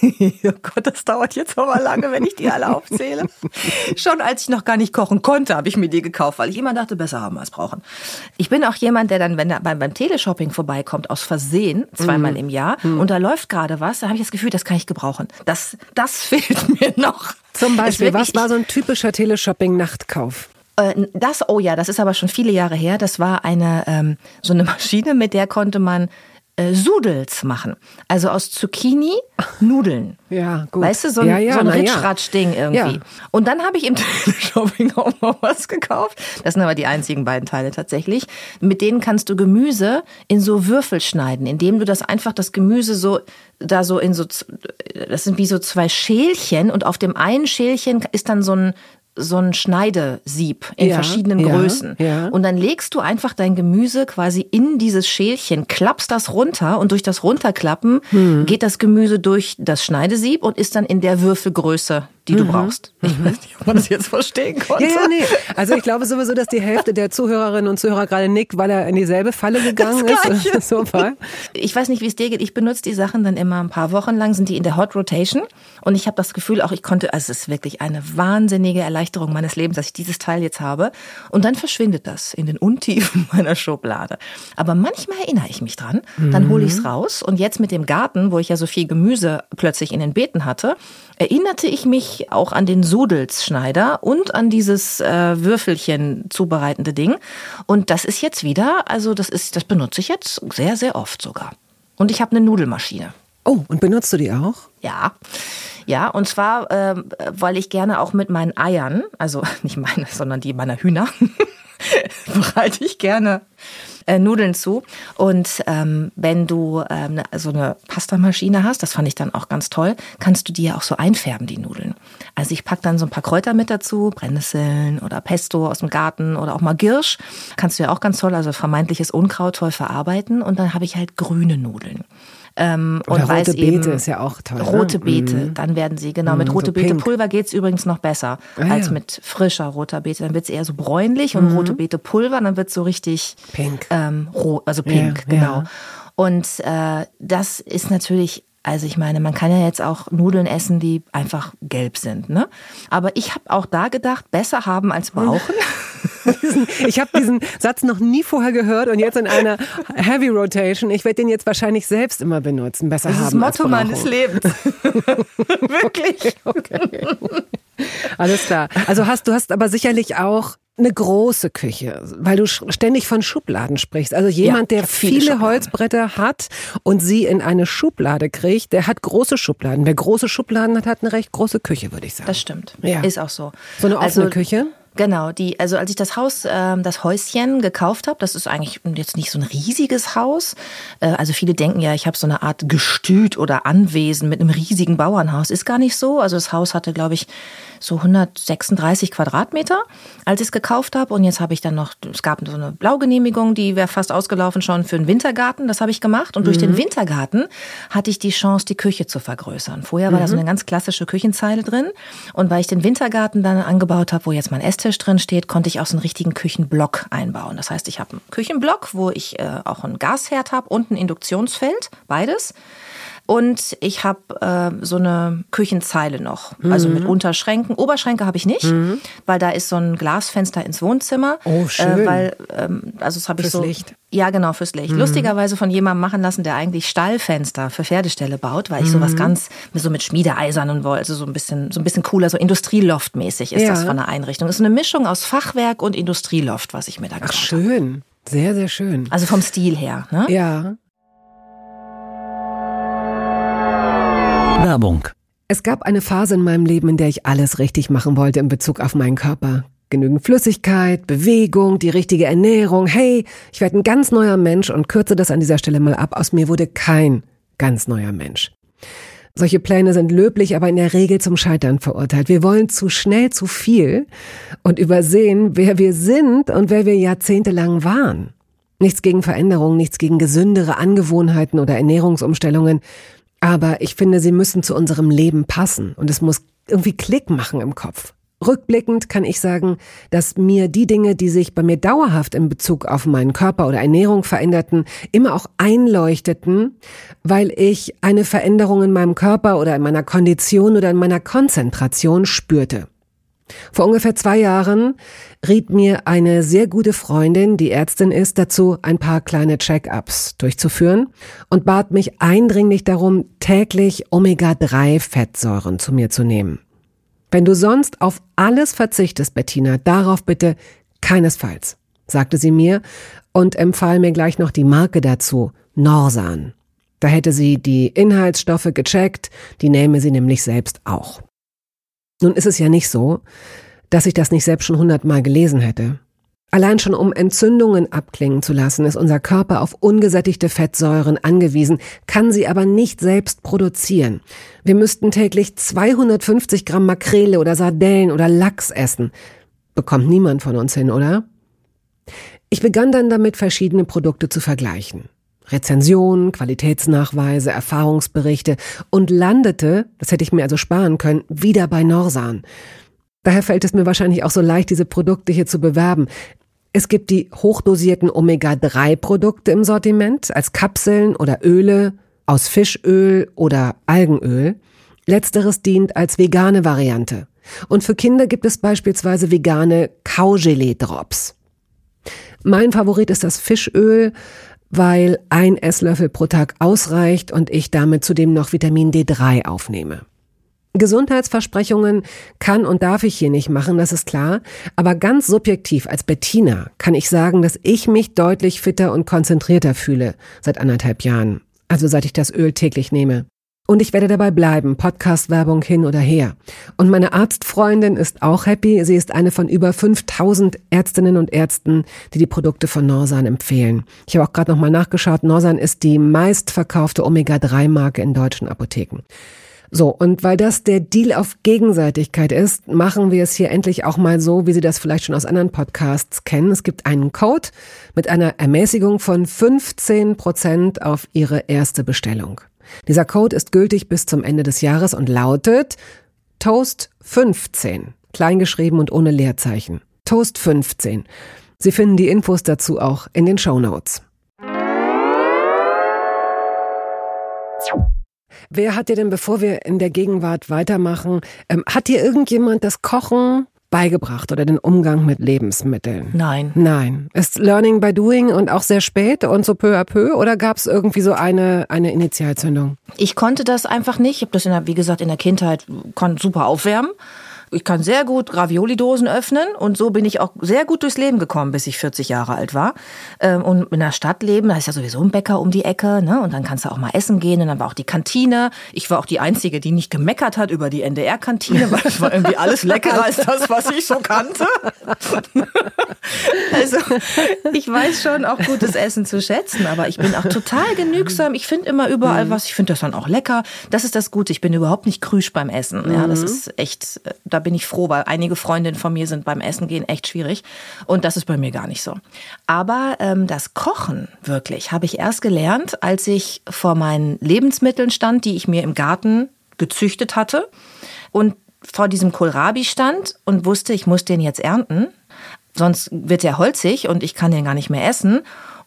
oh Gott, das dauert jetzt aber lange, wenn ich die alle aufzähle. Schon als ich noch gar nicht kochen konnte, habe ich mir die gekauft, weil ich immer dachte, besser haben als brauchen. Ich bin auch jemand, der dann, wenn er beim, beim Teleshopping vorbeikommt, aus Versehen, zweimal mm. im Jahr, mm. und da läuft gerade was, da habe ich das Gefühl, das kann ich gebrauchen. Das, das fehlt mir noch. Zum Beispiel, was war so ein typischer Teleshopping-Nachtkauf? Äh, das, oh ja, das ist aber schon viele Jahre her. Das war eine ähm, so eine Maschine, mit der konnte man äh, Sudels machen. Also aus Zucchini Nudeln. Ja, gut. Weißt du, so ein, ja, ja, so ein Ritschratsch-Ding irgendwie. Ja. Und dann habe ich im Shopping auch noch was gekauft. Das sind aber die einzigen beiden Teile tatsächlich. Mit denen kannst du Gemüse in so Würfel schneiden, indem du das einfach das Gemüse so da so in so das sind wie so zwei Schälchen und auf dem einen Schälchen ist dann so ein so ein Schneidesieb in ja, verschiedenen ja, Größen. Ja. Und dann legst du einfach dein Gemüse quasi in dieses Schälchen, klappst das runter und durch das Runterklappen hm. geht das Gemüse durch das Schneidesieb und ist dann in der Würfelgröße die du mhm. brauchst. Ich weiß nicht, ob man das jetzt verstehen konnte. Ja, ja, nee. Also ich glaube sowieso, dass die Hälfte der Zuhörerinnen und Zuhörer gerade nickt, weil er in dieselbe Falle gegangen ist. So ich weiß nicht, wie es dir geht. Ich benutze die Sachen dann immer ein paar Wochen lang, sind die in der Hot Rotation. Und ich habe das Gefühl, auch ich konnte, also es ist wirklich eine wahnsinnige Erleichterung meines Lebens, dass ich dieses Teil jetzt habe. Und dann verschwindet das in den Untiefen meiner Schublade. Aber manchmal erinnere ich mich dran, dann hole ich es raus. Und jetzt mit dem Garten, wo ich ja so viel Gemüse plötzlich in den Beeten hatte, erinnerte ich mich auch an den Sudelsschneider und an dieses äh, Würfelchen zubereitende Ding. Und das ist jetzt wieder, also das ist, das benutze ich jetzt sehr, sehr oft sogar. Und ich habe eine Nudelmaschine. Oh, und benutzt du die auch? Ja. Ja, und zwar, äh, weil ich gerne auch mit meinen Eiern, also nicht meine, sondern die meiner Hühner, bereite ich gerne äh, Nudeln zu. Und ähm, wenn du ähm, ne, so eine Pastamaschine hast, das fand ich dann auch ganz toll, kannst du die ja auch so einfärben, die Nudeln. Also ich pack dann so ein paar Kräuter mit dazu, Brennnesseln oder Pesto aus dem Garten oder auch mal Girsch. Kannst du ja auch ganz toll, also vermeintliches Unkraut toll verarbeiten. Und dann habe ich halt grüne Nudeln. Ähm, Oder und rote Beete ist ja auch toll. Rote ne? Beete, mhm. dann werden sie, genau, mit mhm, rote so Beete Pulver geht's übrigens noch besser ah, als ja. mit frischer roter Beete. Dann wird's eher so bräunlich und mhm. rote Beete Pulver, dann wird's so richtig pink. Ähm, rot, also pink, ja, genau. Ja. Und äh, das ist natürlich also ich meine, man kann ja jetzt auch Nudeln essen, die einfach gelb sind, ne? Aber ich habe auch da gedacht, besser haben als brauchen. ich habe diesen Satz noch nie vorher gehört und jetzt in einer Heavy Rotation. Ich werde den jetzt wahrscheinlich selbst immer benutzen. Besser das haben Das ist das Motto meines Lebens. Wirklich. Okay. Alles klar. Also hast du hast aber sicherlich auch eine große Küche, weil du ständig von Schubladen sprichst. Also jemand, ja, der viele, viele Holzbretter hat und sie in eine Schublade kriegt, der hat große Schubladen. Wer große Schubladen hat, hat eine recht große Küche, würde ich sagen. Das stimmt. Ja. Ist auch so. So eine offene also, Küche? Genau, die, also als ich das Haus, äh, das Häuschen gekauft habe, das ist eigentlich jetzt nicht so ein riesiges Haus. Äh, also viele denken ja, ich habe so eine Art Gestüt oder Anwesen mit einem riesigen Bauernhaus. Ist gar nicht so. Also das Haus hatte, glaube ich, so 136 Quadratmeter, als ich es gekauft habe. Und jetzt habe ich dann noch, es gab so eine Blaugenehmigung, die wäre fast ausgelaufen schon für einen Wintergarten. Das habe ich gemacht. Und durch mhm. den Wintergarten hatte ich die Chance, die Küche zu vergrößern. Vorher war mhm. da so mhm. eine ganz klassische Küchenzeile drin. Und weil ich den Wintergarten dann angebaut habe, wo jetzt mein Esstisch drin steht, konnte ich auch so einen richtigen Küchenblock einbauen. Das heißt, ich habe einen Küchenblock, wo ich äh, auch einen Gasherd habe und ein Induktionsfeld, beides. Und ich habe äh, so eine Küchenzeile noch, also mhm. mit Unterschränken. Oberschränke habe ich nicht, mhm. weil da ist so ein Glasfenster ins Wohnzimmer. Oh, äh, schön. Äh, weil, ähm, also das habe ich so. Licht. Ja, genau, fürs Licht. Mhm. Lustigerweise von jemandem machen lassen, der eigentlich Stallfenster für Pferdeställe baut, weil ich sowas mhm. ganz so mit Schmiedeeisernen wollte, also so ein bisschen, so ein bisschen cooler, so Industrieloft-mäßig ist ja. das von der Einrichtung. Ist eine Mischung aus Fachwerk und Industrieloft, was ich mir da Ach, schön. Habe. Sehr, sehr schön. Also vom Stil her, ne? Ja. Werbung. Es gab eine Phase in meinem Leben, in der ich alles richtig machen wollte in Bezug auf meinen Körper. Genügend Flüssigkeit, Bewegung, die richtige Ernährung. Hey, ich werde ein ganz neuer Mensch und kürze das an dieser Stelle mal ab. Aus mir wurde kein ganz neuer Mensch. Solche Pläne sind löblich, aber in der Regel zum Scheitern verurteilt. Wir wollen zu schnell zu viel und übersehen, wer wir sind und wer wir jahrzehntelang waren. Nichts gegen Veränderungen, nichts gegen gesündere Angewohnheiten oder Ernährungsumstellungen. Aber ich finde, sie müssen zu unserem Leben passen und es muss irgendwie Klick machen im Kopf. Rückblickend kann ich sagen, dass mir die Dinge, die sich bei mir dauerhaft in Bezug auf meinen Körper oder Ernährung veränderten, immer auch einleuchteten, weil ich eine Veränderung in meinem Körper oder in meiner Kondition oder in meiner Konzentration spürte. Vor ungefähr zwei Jahren riet mir eine sehr gute Freundin, die Ärztin ist, dazu, ein paar kleine Check-ups durchzuführen und bat mich eindringlich darum, täglich Omega-3-Fettsäuren zu mir zu nehmen. Wenn du sonst auf alles verzichtest, Bettina, darauf bitte keinesfalls, sagte sie mir und empfahl mir gleich noch die Marke dazu, Norsan. Da hätte sie die Inhaltsstoffe gecheckt, die nähme sie nämlich selbst auch. Nun ist es ja nicht so, dass ich das nicht selbst schon hundertmal gelesen hätte. Allein schon um Entzündungen abklingen zu lassen, ist unser Körper auf ungesättigte Fettsäuren angewiesen, kann sie aber nicht selbst produzieren. Wir müssten täglich 250 Gramm Makrele oder Sardellen oder Lachs essen. Bekommt niemand von uns hin, oder? Ich begann dann damit, verschiedene Produkte zu vergleichen. Rezensionen, Qualitätsnachweise, Erfahrungsberichte und landete, das hätte ich mir also sparen können, wieder bei Norsan. Daher fällt es mir wahrscheinlich auch so leicht, diese Produkte hier zu bewerben. Es gibt die hochdosierten Omega-3-Produkte im Sortiment als Kapseln oder Öle aus Fischöl oder Algenöl. Letzteres dient als vegane Variante. Und für Kinder gibt es beispielsweise vegane Kaugelee-Drops. Mein Favorit ist das Fischöl, weil ein Esslöffel pro Tag ausreicht und ich damit zudem noch Vitamin D3 aufnehme. Gesundheitsversprechungen kann und darf ich hier nicht machen, das ist klar. Aber ganz subjektiv als Bettina kann ich sagen, dass ich mich deutlich fitter und konzentrierter fühle seit anderthalb Jahren. Also seit ich das Öl täglich nehme. Und ich werde dabei bleiben, Podcast-Werbung hin oder her. Und meine Arztfreundin ist auch happy. Sie ist eine von über 5000 Ärztinnen und Ärzten, die die Produkte von Norsan empfehlen. Ich habe auch gerade nochmal nachgeschaut. Norsan ist die meistverkaufte Omega-3-Marke in deutschen Apotheken. So, und weil das der Deal auf Gegenseitigkeit ist, machen wir es hier endlich auch mal so, wie Sie das vielleicht schon aus anderen Podcasts kennen. Es gibt einen Code mit einer Ermäßigung von 15 Prozent auf Ihre erste Bestellung. Dieser Code ist gültig bis zum Ende des Jahres und lautet Toast 15, kleingeschrieben und ohne Leerzeichen. Toast 15. Sie finden die Infos dazu auch in den Show Notes. Wer hat dir denn, bevor wir in der Gegenwart weitermachen, ähm, hat dir irgendjemand das Kochen beigebracht oder den Umgang mit Lebensmitteln? Nein. Nein. Ist Learning by Doing und auch sehr spät und so peu à peu oder gab es irgendwie so eine, eine Initialzündung? Ich konnte das einfach nicht. Ich habe das, in der, wie gesagt, in der Kindheit konnte super aufwärmen. Ich kann sehr gut Ravioli-Dosen öffnen und so bin ich auch sehr gut durchs Leben gekommen, bis ich 40 Jahre alt war. Ähm, und in der Stadt leben, da ist ja sowieso ein Bäcker um die Ecke, ne? Und dann kannst du auch mal essen gehen. Und dann war auch die Kantine. Ich war auch die Einzige, die nicht gemeckert hat über die NDR-Kantine, weil es war irgendwie alles leckerer als das, was ich so kannte. also ich weiß schon auch gutes Essen zu schätzen, aber ich bin auch total genügsam. Ich finde immer überall mhm. was. Ich finde das dann auch lecker. Das ist das Gute. Ich bin überhaupt nicht krüsch beim Essen. Ja, das mhm. ist echt, äh, da bin ich froh, weil einige Freundinnen von mir sind beim Essen gehen echt schwierig. Und das ist bei mir gar nicht so. Aber ähm, das Kochen wirklich habe ich erst gelernt, als ich vor meinen Lebensmitteln stand, die ich mir im Garten gezüchtet hatte. Und vor diesem Kohlrabi stand und wusste, ich muss den jetzt ernten sonst wird er holzig und ich kann den gar nicht mehr essen.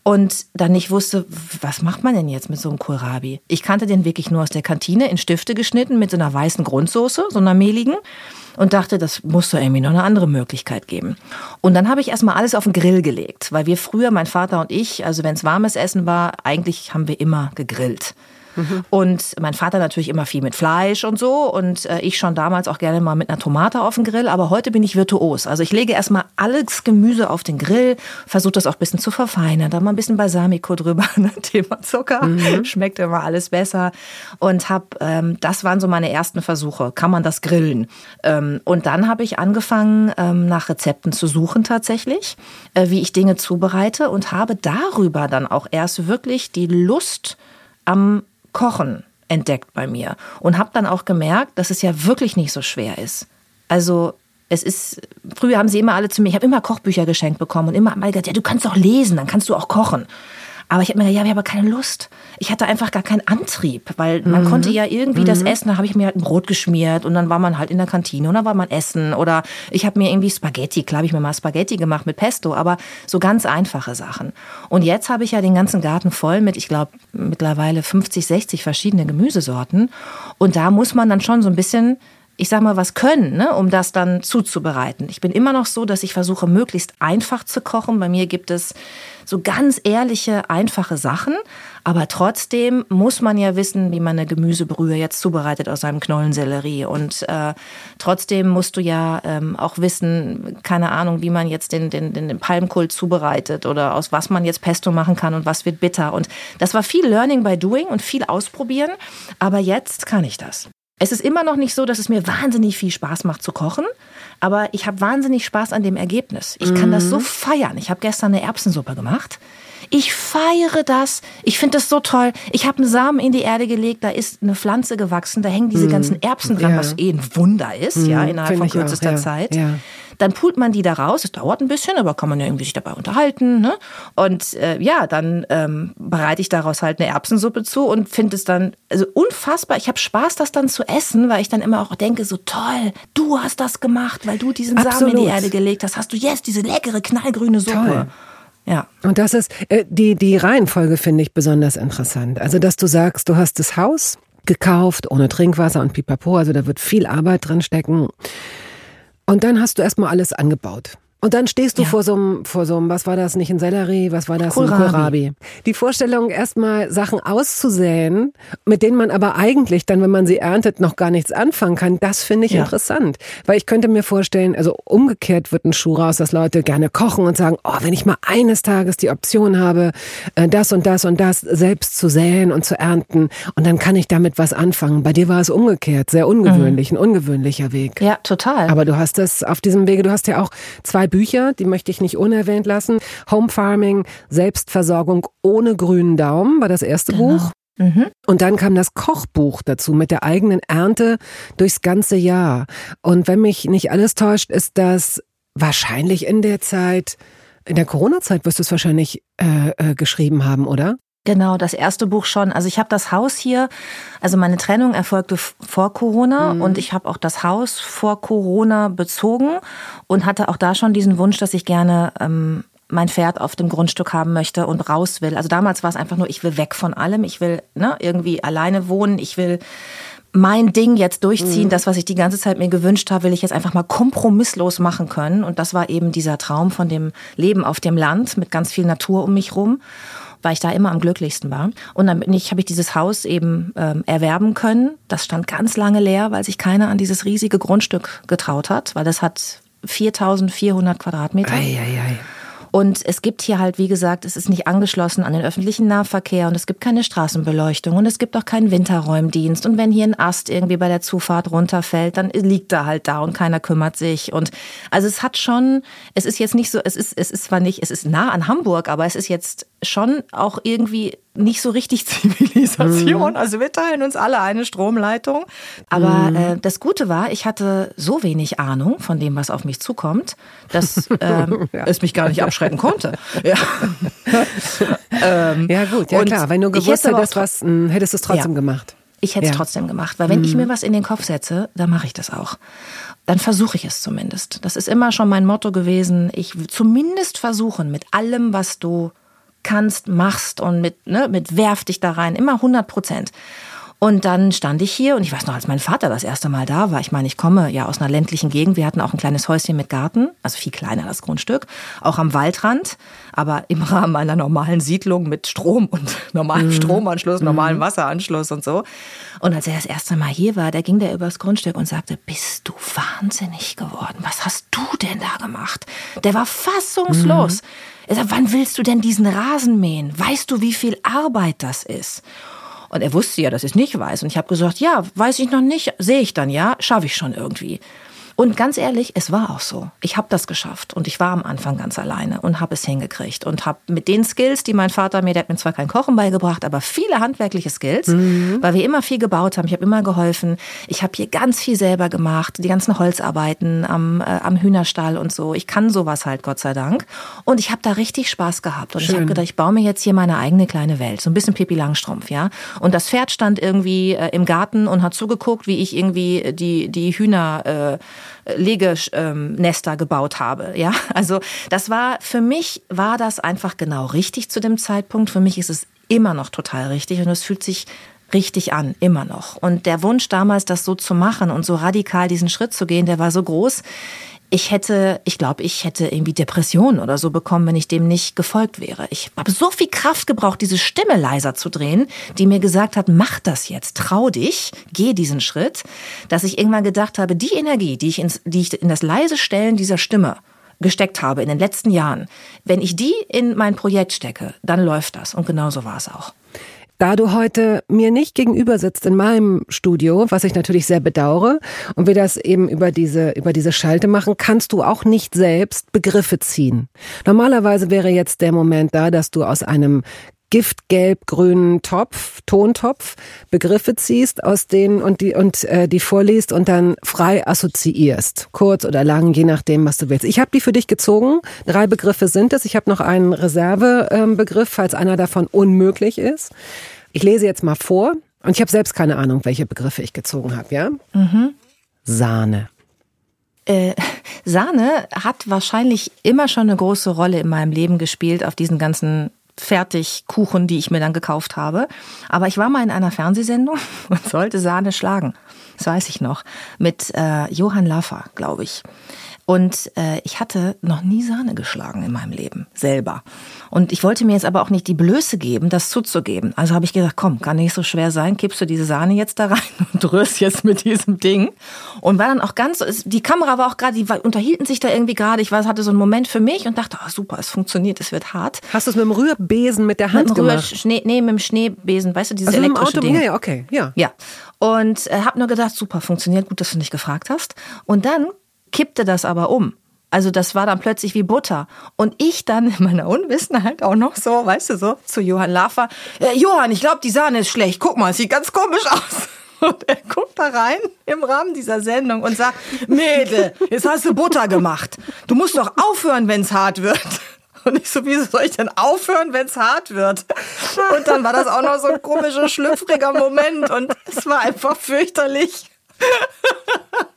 Und dann nicht wusste, was macht man denn jetzt mit so einem Kohlrabi? Ich kannte den wirklich nur aus der Kantine in Stifte geschnitten mit so einer weißen Grundsoße, so einer mehligen. Und dachte, das muss doch irgendwie noch eine andere Möglichkeit geben. Und dann habe ich erstmal alles auf den Grill gelegt, weil wir früher, mein Vater und ich, also wenn es warmes Essen war, eigentlich haben wir immer gegrillt. Mhm. Und mein Vater natürlich immer viel mit Fleisch und so und äh, ich schon damals auch gerne mal mit einer Tomate auf den Grill, aber heute bin ich virtuos. Also ich lege erstmal alles Gemüse auf den Grill, versuche das auch ein bisschen zu verfeinern, da mal ein bisschen Balsamico drüber, ne? Thema Zucker, mhm. schmeckt immer alles besser und hab, ähm, das waren so meine ersten Versuche, kann man das grillen? Ähm, und dann habe ich angefangen, ähm, nach Rezepten zu suchen tatsächlich, äh, wie ich Dinge zubereite und habe darüber dann auch erst wirklich die Lust am Kochen entdeckt bei mir und habe dann auch gemerkt, dass es ja wirklich nicht so schwer ist. Also es ist, früher haben sie immer alle zu mir, ich habe immer Kochbücher geschenkt bekommen und immer mal gesagt, ja, du kannst doch lesen, dann kannst du auch kochen. Aber ich habe mir gedacht, ja, ich habe keine Lust. Ich hatte einfach gar keinen Antrieb, weil man mhm. konnte ja irgendwie mhm. das essen. Da habe ich mir halt ein Brot geschmiert und dann war man halt in der Kantine und dann war man essen. Oder ich habe mir irgendwie Spaghetti, klar habe ich mir mal Spaghetti gemacht mit Pesto, aber so ganz einfache Sachen. Und jetzt habe ich ja den ganzen Garten voll mit, ich glaube, mittlerweile 50, 60 verschiedene Gemüsesorten. Und da muss man dann schon so ein bisschen ich sag mal, was können, ne, um das dann zuzubereiten. Ich bin immer noch so, dass ich versuche, möglichst einfach zu kochen. Bei mir gibt es so ganz ehrliche, einfache Sachen. Aber trotzdem muss man ja wissen, wie man eine Gemüsebrühe jetzt zubereitet aus einem Knollensellerie. Und äh, trotzdem musst du ja ähm, auch wissen, keine Ahnung, wie man jetzt den, den, den Palmkohl zubereitet oder aus was man jetzt Pesto machen kann und was wird bitter. Und das war viel Learning by Doing und viel ausprobieren. Aber jetzt kann ich das. Es ist immer noch nicht so, dass es mir wahnsinnig viel Spaß macht zu kochen, aber ich habe wahnsinnig Spaß an dem Ergebnis. Ich kann das so mhm. feiern. Ich habe gestern eine Erbsensuppe gemacht. Ich feiere das. Ich finde das so toll. Ich habe einen Samen in die Erde gelegt, da ist eine Pflanze gewachsen, da hängen diese mm. ganzen Erbsen dran, ja. was eh ein Wunder ist, mm. ja, innerhalb Find von kürzester auch, ja. Zeit. Ja. Dann pult man die da raus. Es dauert ein bisschen, aber kann man ja irgendwie sich dabei unterhalten. Ne? Und äh, ja, dann ähm, bereite ich daraus halt eine Erbsensuppe zu und finde es dann also unfassbar. Ich habe Spaß, das dann zu essen, weil ich dann immer auch denke, so toll, du hast das gemacht, weil du diesen Absolut. Samen in die Erde gelegt hast. Hast du jetzt diese leckere, knallgrüne Suppe. Toll. Ja. Und das ist, äh, die, die Reihenfolge finde ich besonders interessant. Also, dass du sagst, du hast das Haus gekauft, ohne Trinkwasser und pipapo, also da wird viel Arbeit drin stecken. Und dann hast du erstmal alles angebaut. Und dann stehst du ja. vor so einem, vor so einem, was war das, nicht ein Sellerie, was war das, Kohlrabi. ein Kohlrabi. Die Vorstellung, erstmal Sachen auszusäen, mit denen man aber eigentlich dann, wenn man sie erntet, noch gar nichts anfangen kann, das finde ich ja. interessant. Weil ich könnte mir vorstellen, also umgekehrt wird ein Schuh raus, dass Leute gerne kochen und sagen, oh, wenn ich mal eines Tages die Option habe, äh, das und das und das selbst zu säen und zu ernten, und dann kann ich damit was anfangen. Bei dir war es umgekehrt, sehr ungewöhnlich, mhm. ein ungewöhnlicher Weg. Ja, total. Aber du hast das auf diesem Wege, du hast ja auch zwei Bücher, die möchte ich nicht unerwähnt lassen. Home Farming, Selbstversorgung ohne grünen Daumen war das erste genau. Buch. Mhm. Und dann kam das Kochbuch dazu mit der eigenen Ernte durchs ganze Jahr. Und wenn mich nicht alles täuscht, ist das wahrscheinlich in der Zeit, in der Corona-Zeit wirst du es wahrscheinlich äh, äh, geschrieben haben, oder? Genau, das erste Buch schon. Also ich habe das Haus hier, also meine Trennung erfolgte vor Corona mhm. und ich habe auch das Haus vor Corona bezogen und hatte auch da schon diesen Wunsch, dass ich gerne ähm, mein Pferd auf dem Grundstück haben möchte und raus will. Also damals war es einfach nur, ich will weg von allem, ich will ne, irgendwie alleine wohnen, ich will mein Ding jetzt durchziehen, mhm. das, was ich die ganze Zeit mir gewünscht habe, will ich jetzt einfach mal kompromisslos machen können. Und das war eben dieser Traum von dem Leben auf dem Land mit ganz viel Natur um mich rum weil ich da immer am glücklichsten war. Und dann bin ich, habe ich dieses Haus eben ähm, erwerben können. Das stand ganz lange leer, weil sich keiner an dieses riesige Grundstück getraut hat, weil das hat 4400 Quadratmeter. Ei, ei, ei. Und es gibt hier halt, wie gesagt, es ist nicht angeschlossen an den öffentlichen Nahverkehr und es gibt keine Straßenbeleuchtung und es gibt auch keinen Winterräumdienst. Und wenn hier ein Ast irgendwie bei der Zufahrt runterfällt, dann liegt er halt da und keiner kümmert sich. Und also es hat schon, es ist jetzt nicht so, es ist, es ist zwar nicht, es ist nah an Hamburg, aber es ist jetzt schon auch irgendwie nicht so richtig Zivilisation. Mhm. Also wir teilen uns alle eine Stromleitung. Aber mhm. äh, das Gute war, ich hatte so wenig Ahnung von dem, was auf mich zukommt, dass ähm, ja. es mich gar nicht abschrecken konnte. Ja, ähm, ja gut, ja klar. Wenn du gewusst hättest, was, hm, hättest du es trotzdem ja. gemacht. Ich hätte es ja. trotzdem gemacht, weil wenn mhm. ich mir was in den Kopf setze, dann mache ich das auch. Dann versuche ich es zumindest. Das ist immer schon mein Motto gewesen. Ich zumindest versuchen mit allem, was du kannst, machst und mit, ne, mit werf dich da rein, immer 100 Prozent. Und dann stand ich hier und ich weiß noch, als mein Vater das erste Mal da war, ich meine, ich komme ja aus einer ländlichen Gegend, wir hatten auch ein kleines Häuschen mit Garten, also viel kleiner das Grundstück, auch am Waldrand, aber im Rahmen einer normalen Siedlung mit Strom und normalem mhm. Stromanschluss, normalem mhm. Wasseranschluss und so. Und als er das erste Mal hier war, da ging der übers Grundstück und sagte, bist du wahnsinnig geworden? Was hast du denn da gemacht? Der war fassungslos. Mhm. Er sagt, wann willst du denn diesen Rasen mähen? Weißt du, wie viel Arbeit das ist? Und er wusste ja, dass ich es nicht weiß. Und ich habe gesagt, ja, weiß ich noch nicht, sehe ich dann, ja, schaffe ich schon irgendwie. Und ganz ehrlich, es war auch so. Ich habe das geschafft und ich war am Anfang ganz alleine und habe es hingekriegt und habe mit den Skills, die mein Vater mir, der hat mir zwar kein Kochen beigebracht, aber viele handwerkliche Skills, mhm. weil wir immer viel gebaut haben. Ich habe immer geholfen. Ich habe hier ganz viel selber gemacht, die ganzen Holzarbeiten am, äh, am Hühnerstall und so. Ich kann sowas halt, Gott sei Dank. Und ich habe da richtig Spaß gehabt. Und Schön. ich habe gedacht, ich baue mir jetzt hier meine eigene kleine Welt. So ein bisschen Pippi Langstrumpf, ja. Und das Pferd stand irgendwie äh, im Garten und hat zugeguckt, wie ich irgendwie die, die Hühner äh, Legenester gebaut habe. Ja, also das war für mich war das einfach genau richtig zu dem Zeitpunkt. Für mich ist es immer noch total richtig und es fühlt sich richtig an, immer noch. Und der Wunsch damals, das so zu machen und so radikal diesen Schritt zu gehen, der war so groß ich hätte, ich glaube, ich hätte irgendwie Depressionen oder so bekommen, wenn ich dem nicht gefolgt wäre. Ich habe so viel Kraft gebraucht, diese Stimme leiser zu drehen, die mir gesagt hat, mach das jetzt, trau dich, geh diesen Schritt, dass ich irgendwann gedacht habe, die Energie, die ich, ins, die ich in das leise Stellen dieser Stimme gesteckt habe in den letzten Jahren, wenn ich die in mein Projekt stecke, dann läuft das. Und genau so war es auch. Da du heute mir nicht gegenüber sitzt in meinem Studio, was ich natürlich sehr bedauere, und wir das eben über diese, über diese Schalte machen, kannst du auch nicht selbst Begriffe ziehen. Normalerweise wäre jetzt der Moment da, dass du aus einem giftgelb-grünen Topf, Tontopf, Begriffe ziehst aus denen und die und äh, die vorliest und dann frei assoziierst, kurz oder lang, je nachdem, was du willst. Ich habe die für dich gezogen. Drei Begriffe sind es. Ich habe noch einen Reservebegriff, falls einer davon unmöglich ist. Ich lese jetzt mal vor und ich habe selbst keine Ahnung, welche Begriffe ich gezogen habe. Ja. Mhm. Sahne. Äh, Sahne hat wahrscheinlich immer schon eine große Rolle in meinem Leben gespielt auf diesen ganzen Fertigkuchen, die ich mir dann gekauft habe. Aber ich war mal in einer Fernsehsendung und sollte Sahne schlagen. Das weiß ich noch. Mit äh, Johann Laffer, glaube ich. Und äh, ich hatte noch nie Sahne geschlagen in meinem Leben, selber. Und ich wollte mir jetzt aber auch nicht die Blöße geben, das zuzugeben. Also habe ich gesagt, komm, kann nicht so schwer sein, kippst du diese Sahne jetzt da rein und rührst jetzt mit diesem Ding. Und war dann auch ganz, die Kamera war auch gerade, die unterhielten sich da irgendwie gerade. Ich weiß, hatte so einen Moment für mich und dachte, oh, super, es funktioniert, es wird hart. Hast du es mit dem Rührbesen mit der Hand mit dem gemacht? Schnee, nee, mit dem Schneebesen, weißt du, dieses also elektrische Auto, Ding. Ja, okay, ja. Ja. Und äh, habe nur gedacht, super, funktioniert, gut, dass du nicht gefragt hast. Und dann kippte das aber um. Also das war dann plötzlich wie Butter. Und ich dann in meiner Unwissenheit auch noch so, weißt du so, zu Johann Laffer, äh, Johann, ich glaube, die Sahne ist schlecht. Guck mal, sieht ganz komisch aus. Und er guckt da rein im Rahmen dieser Sendung und sagt, Mädel, jetzt hast du Butter gemacht. Du musst doch aufhören, wenn's hart wird. Und ich so, wieso soll ich denn aufhören, wenn's hart wird? Und dann war das auch noch so ein komischer, schlüpfriger Moment und es war einfach fürchterlich.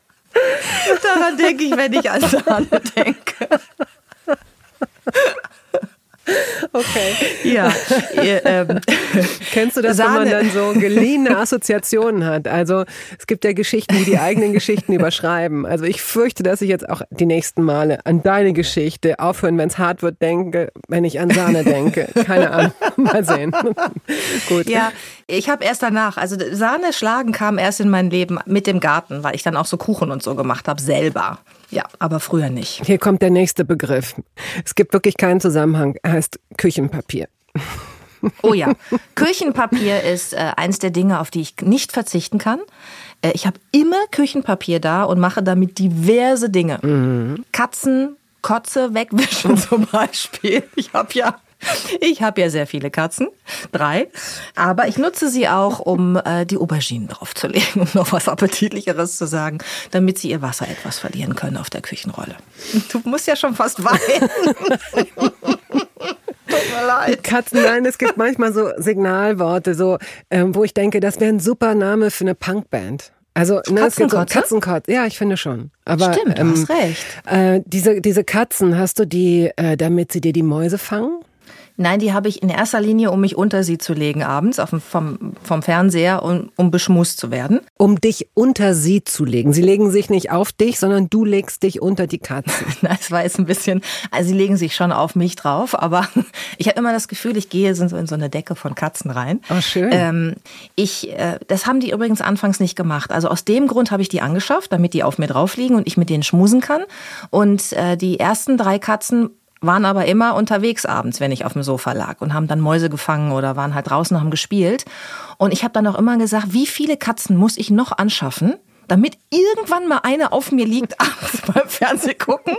Daran denke ich, wenn ich an Sahne denke. Okay. Ja. Ihr, ähm, Kennst du das, Sahne. wenn man dann so geliehene Assoziationen hat? Also es gibt ja Geschichten, die die eigenen Geschichten überschreiben. Also ich fürchte, dass ich jetzt auch die nächsten Male an deine Geschichte aufhören, wenn es hart wird, denke, wenn ich an Sahne denke. Keine Ahnung. Mal sehen. Gut. Ja, ich habe erst danach, also Sahne schlagen kam erst in mein Leben mit dem Garten, weil ich dann auch so Kuchen und so gemacht habe, selber. Ja, aber früher nicht. Hier kommt der nächste Begriff. Es gibt wirklich keinen Zusammenhang. Er heißt Küchenpapier. Oh ja, Küchenpapier ist äh, eins der Dinge, auf die ich nicht verzichten kann. Äh, ich habe immer Küchenpapier da und mache damit diverse Dinge. Mhm. Katzen, Kotze wegwischen zum Beispiel. Ich habe ja ich habe ja sehr viele Katzen, drei, aber ich nutze sie auch, um äh, die Auberginen draufzulegen, um noch was Appetitlicheres zu sagen, damit sie ihr Wasser etwas verlieren können auf der Küchenrolle. Du musst ja schon fast weinen. Tut mir leid. Katzen, nein, es gibt manchmal so Signalworte, so, ähm, wo ich denke, das wäre ein super Name für eine Punkband. Also ne, es gibt so Katzenkotz. Ja, ich finde schon. Aber Stimmt, du ähm, hast recht. Äh, diese diese Katzen, hast du die, äh, damit sie dir die Mäuse fangen? Nein, die habe ich in erster Linie, um mich unter sie zu legen abends auf dem, vom, vom Fernseher, um, um beschmust zu werden. Um dich unter sie zu legen. Sie legen sich nicht auf dich, sondern du legst dich unter die Katzen. Nein, es war jetzt ein bisschen, also sie legen sich schon auf mich drauf, aber ich habe immer das Gefühl, ich gehe so in so eine Decke von Katzen rein. Oh, schön. Ähm, ich, äh, das haben die übrigens anfangs nicht gemacht. Also aus dem Grund habe ich die angeschafft, damit die auf mir drauf liegen und ich mit denen schmusen kann. Und äh, die ersten drei Katzen waren aber immer unterwegs abends, wenn ich auf dem Sofa lag und haben dann Mäuse gefangen oder waren halt draußen und haben gespielt. Und ich habe dann auch immer gesagt, wie viele Katzen muss ich noch anschaffen, damit irgendwann mal eine auf mir liegt abends beim Fernseh gucken.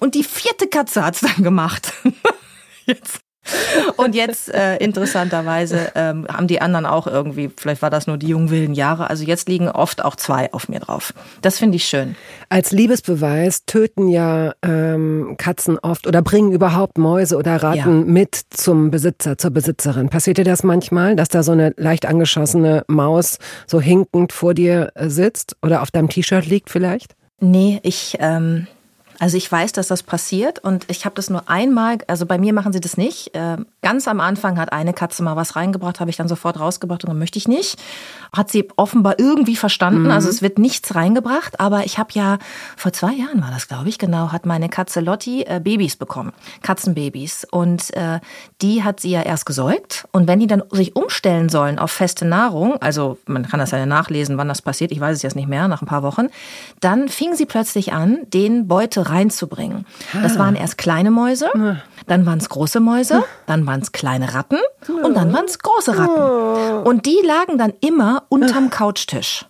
Und die vierte Katze hat's dann gemacht. Jetzt und jetzt, äh, interessanterweise, ähm, haben die anderen auch irgendwie, vielleicht war das nur die jungen wilden Jahre, also jetzt liegen oft auch zwei auf mir drauf. Das finde ich schön. Als Liebesbeweis töten ja ähm, Katzen oft oder bringen überhaupt Mäuse oder Ratten ja. mit zum Besitzer, zur Besitzerin. Passiert dir das manchmal, dass da so eine leicht angeschossene Maus so hinkend vor dir äh, sitzt oder auf deinem T-Shirt liegt vielleicht? Nee, ich, ähm, also ich weiß, dass das passiert und ich habe das nur einmal, also bei mir machen sie das nicht. Ähm, ganz am Anfang hat eine Katze mal was reingebracht, habe ich dann sofort rausgebracht und dann möchte ich nicht. Hat sie offenbar irgendwie verstanden, mhm. also es wird nichts reingebracht, aber ich habe ja, vor zwei Jahren war das glaube ich, genau, hat meine Katze Lotti äh, Babys bekommen, Katzenbabys und äh, die hat sie ja erst gesäugt und wenn die dann sich umstellen sollen auf feste Nahrung, also man kann das ja nachlesen, wann das passiert, ich weiß es jetzt nicht mehr, nach ein paar Wochen, dann fing sie plötzlich an, den Beutel reinzubringen. Das ah. waren erst kleine Mäuse, dann waren es große Mäuse, dann waren es kleine Ratten und dann waren es große Ratten. Und die lagen dann immer unterm Couchtisch.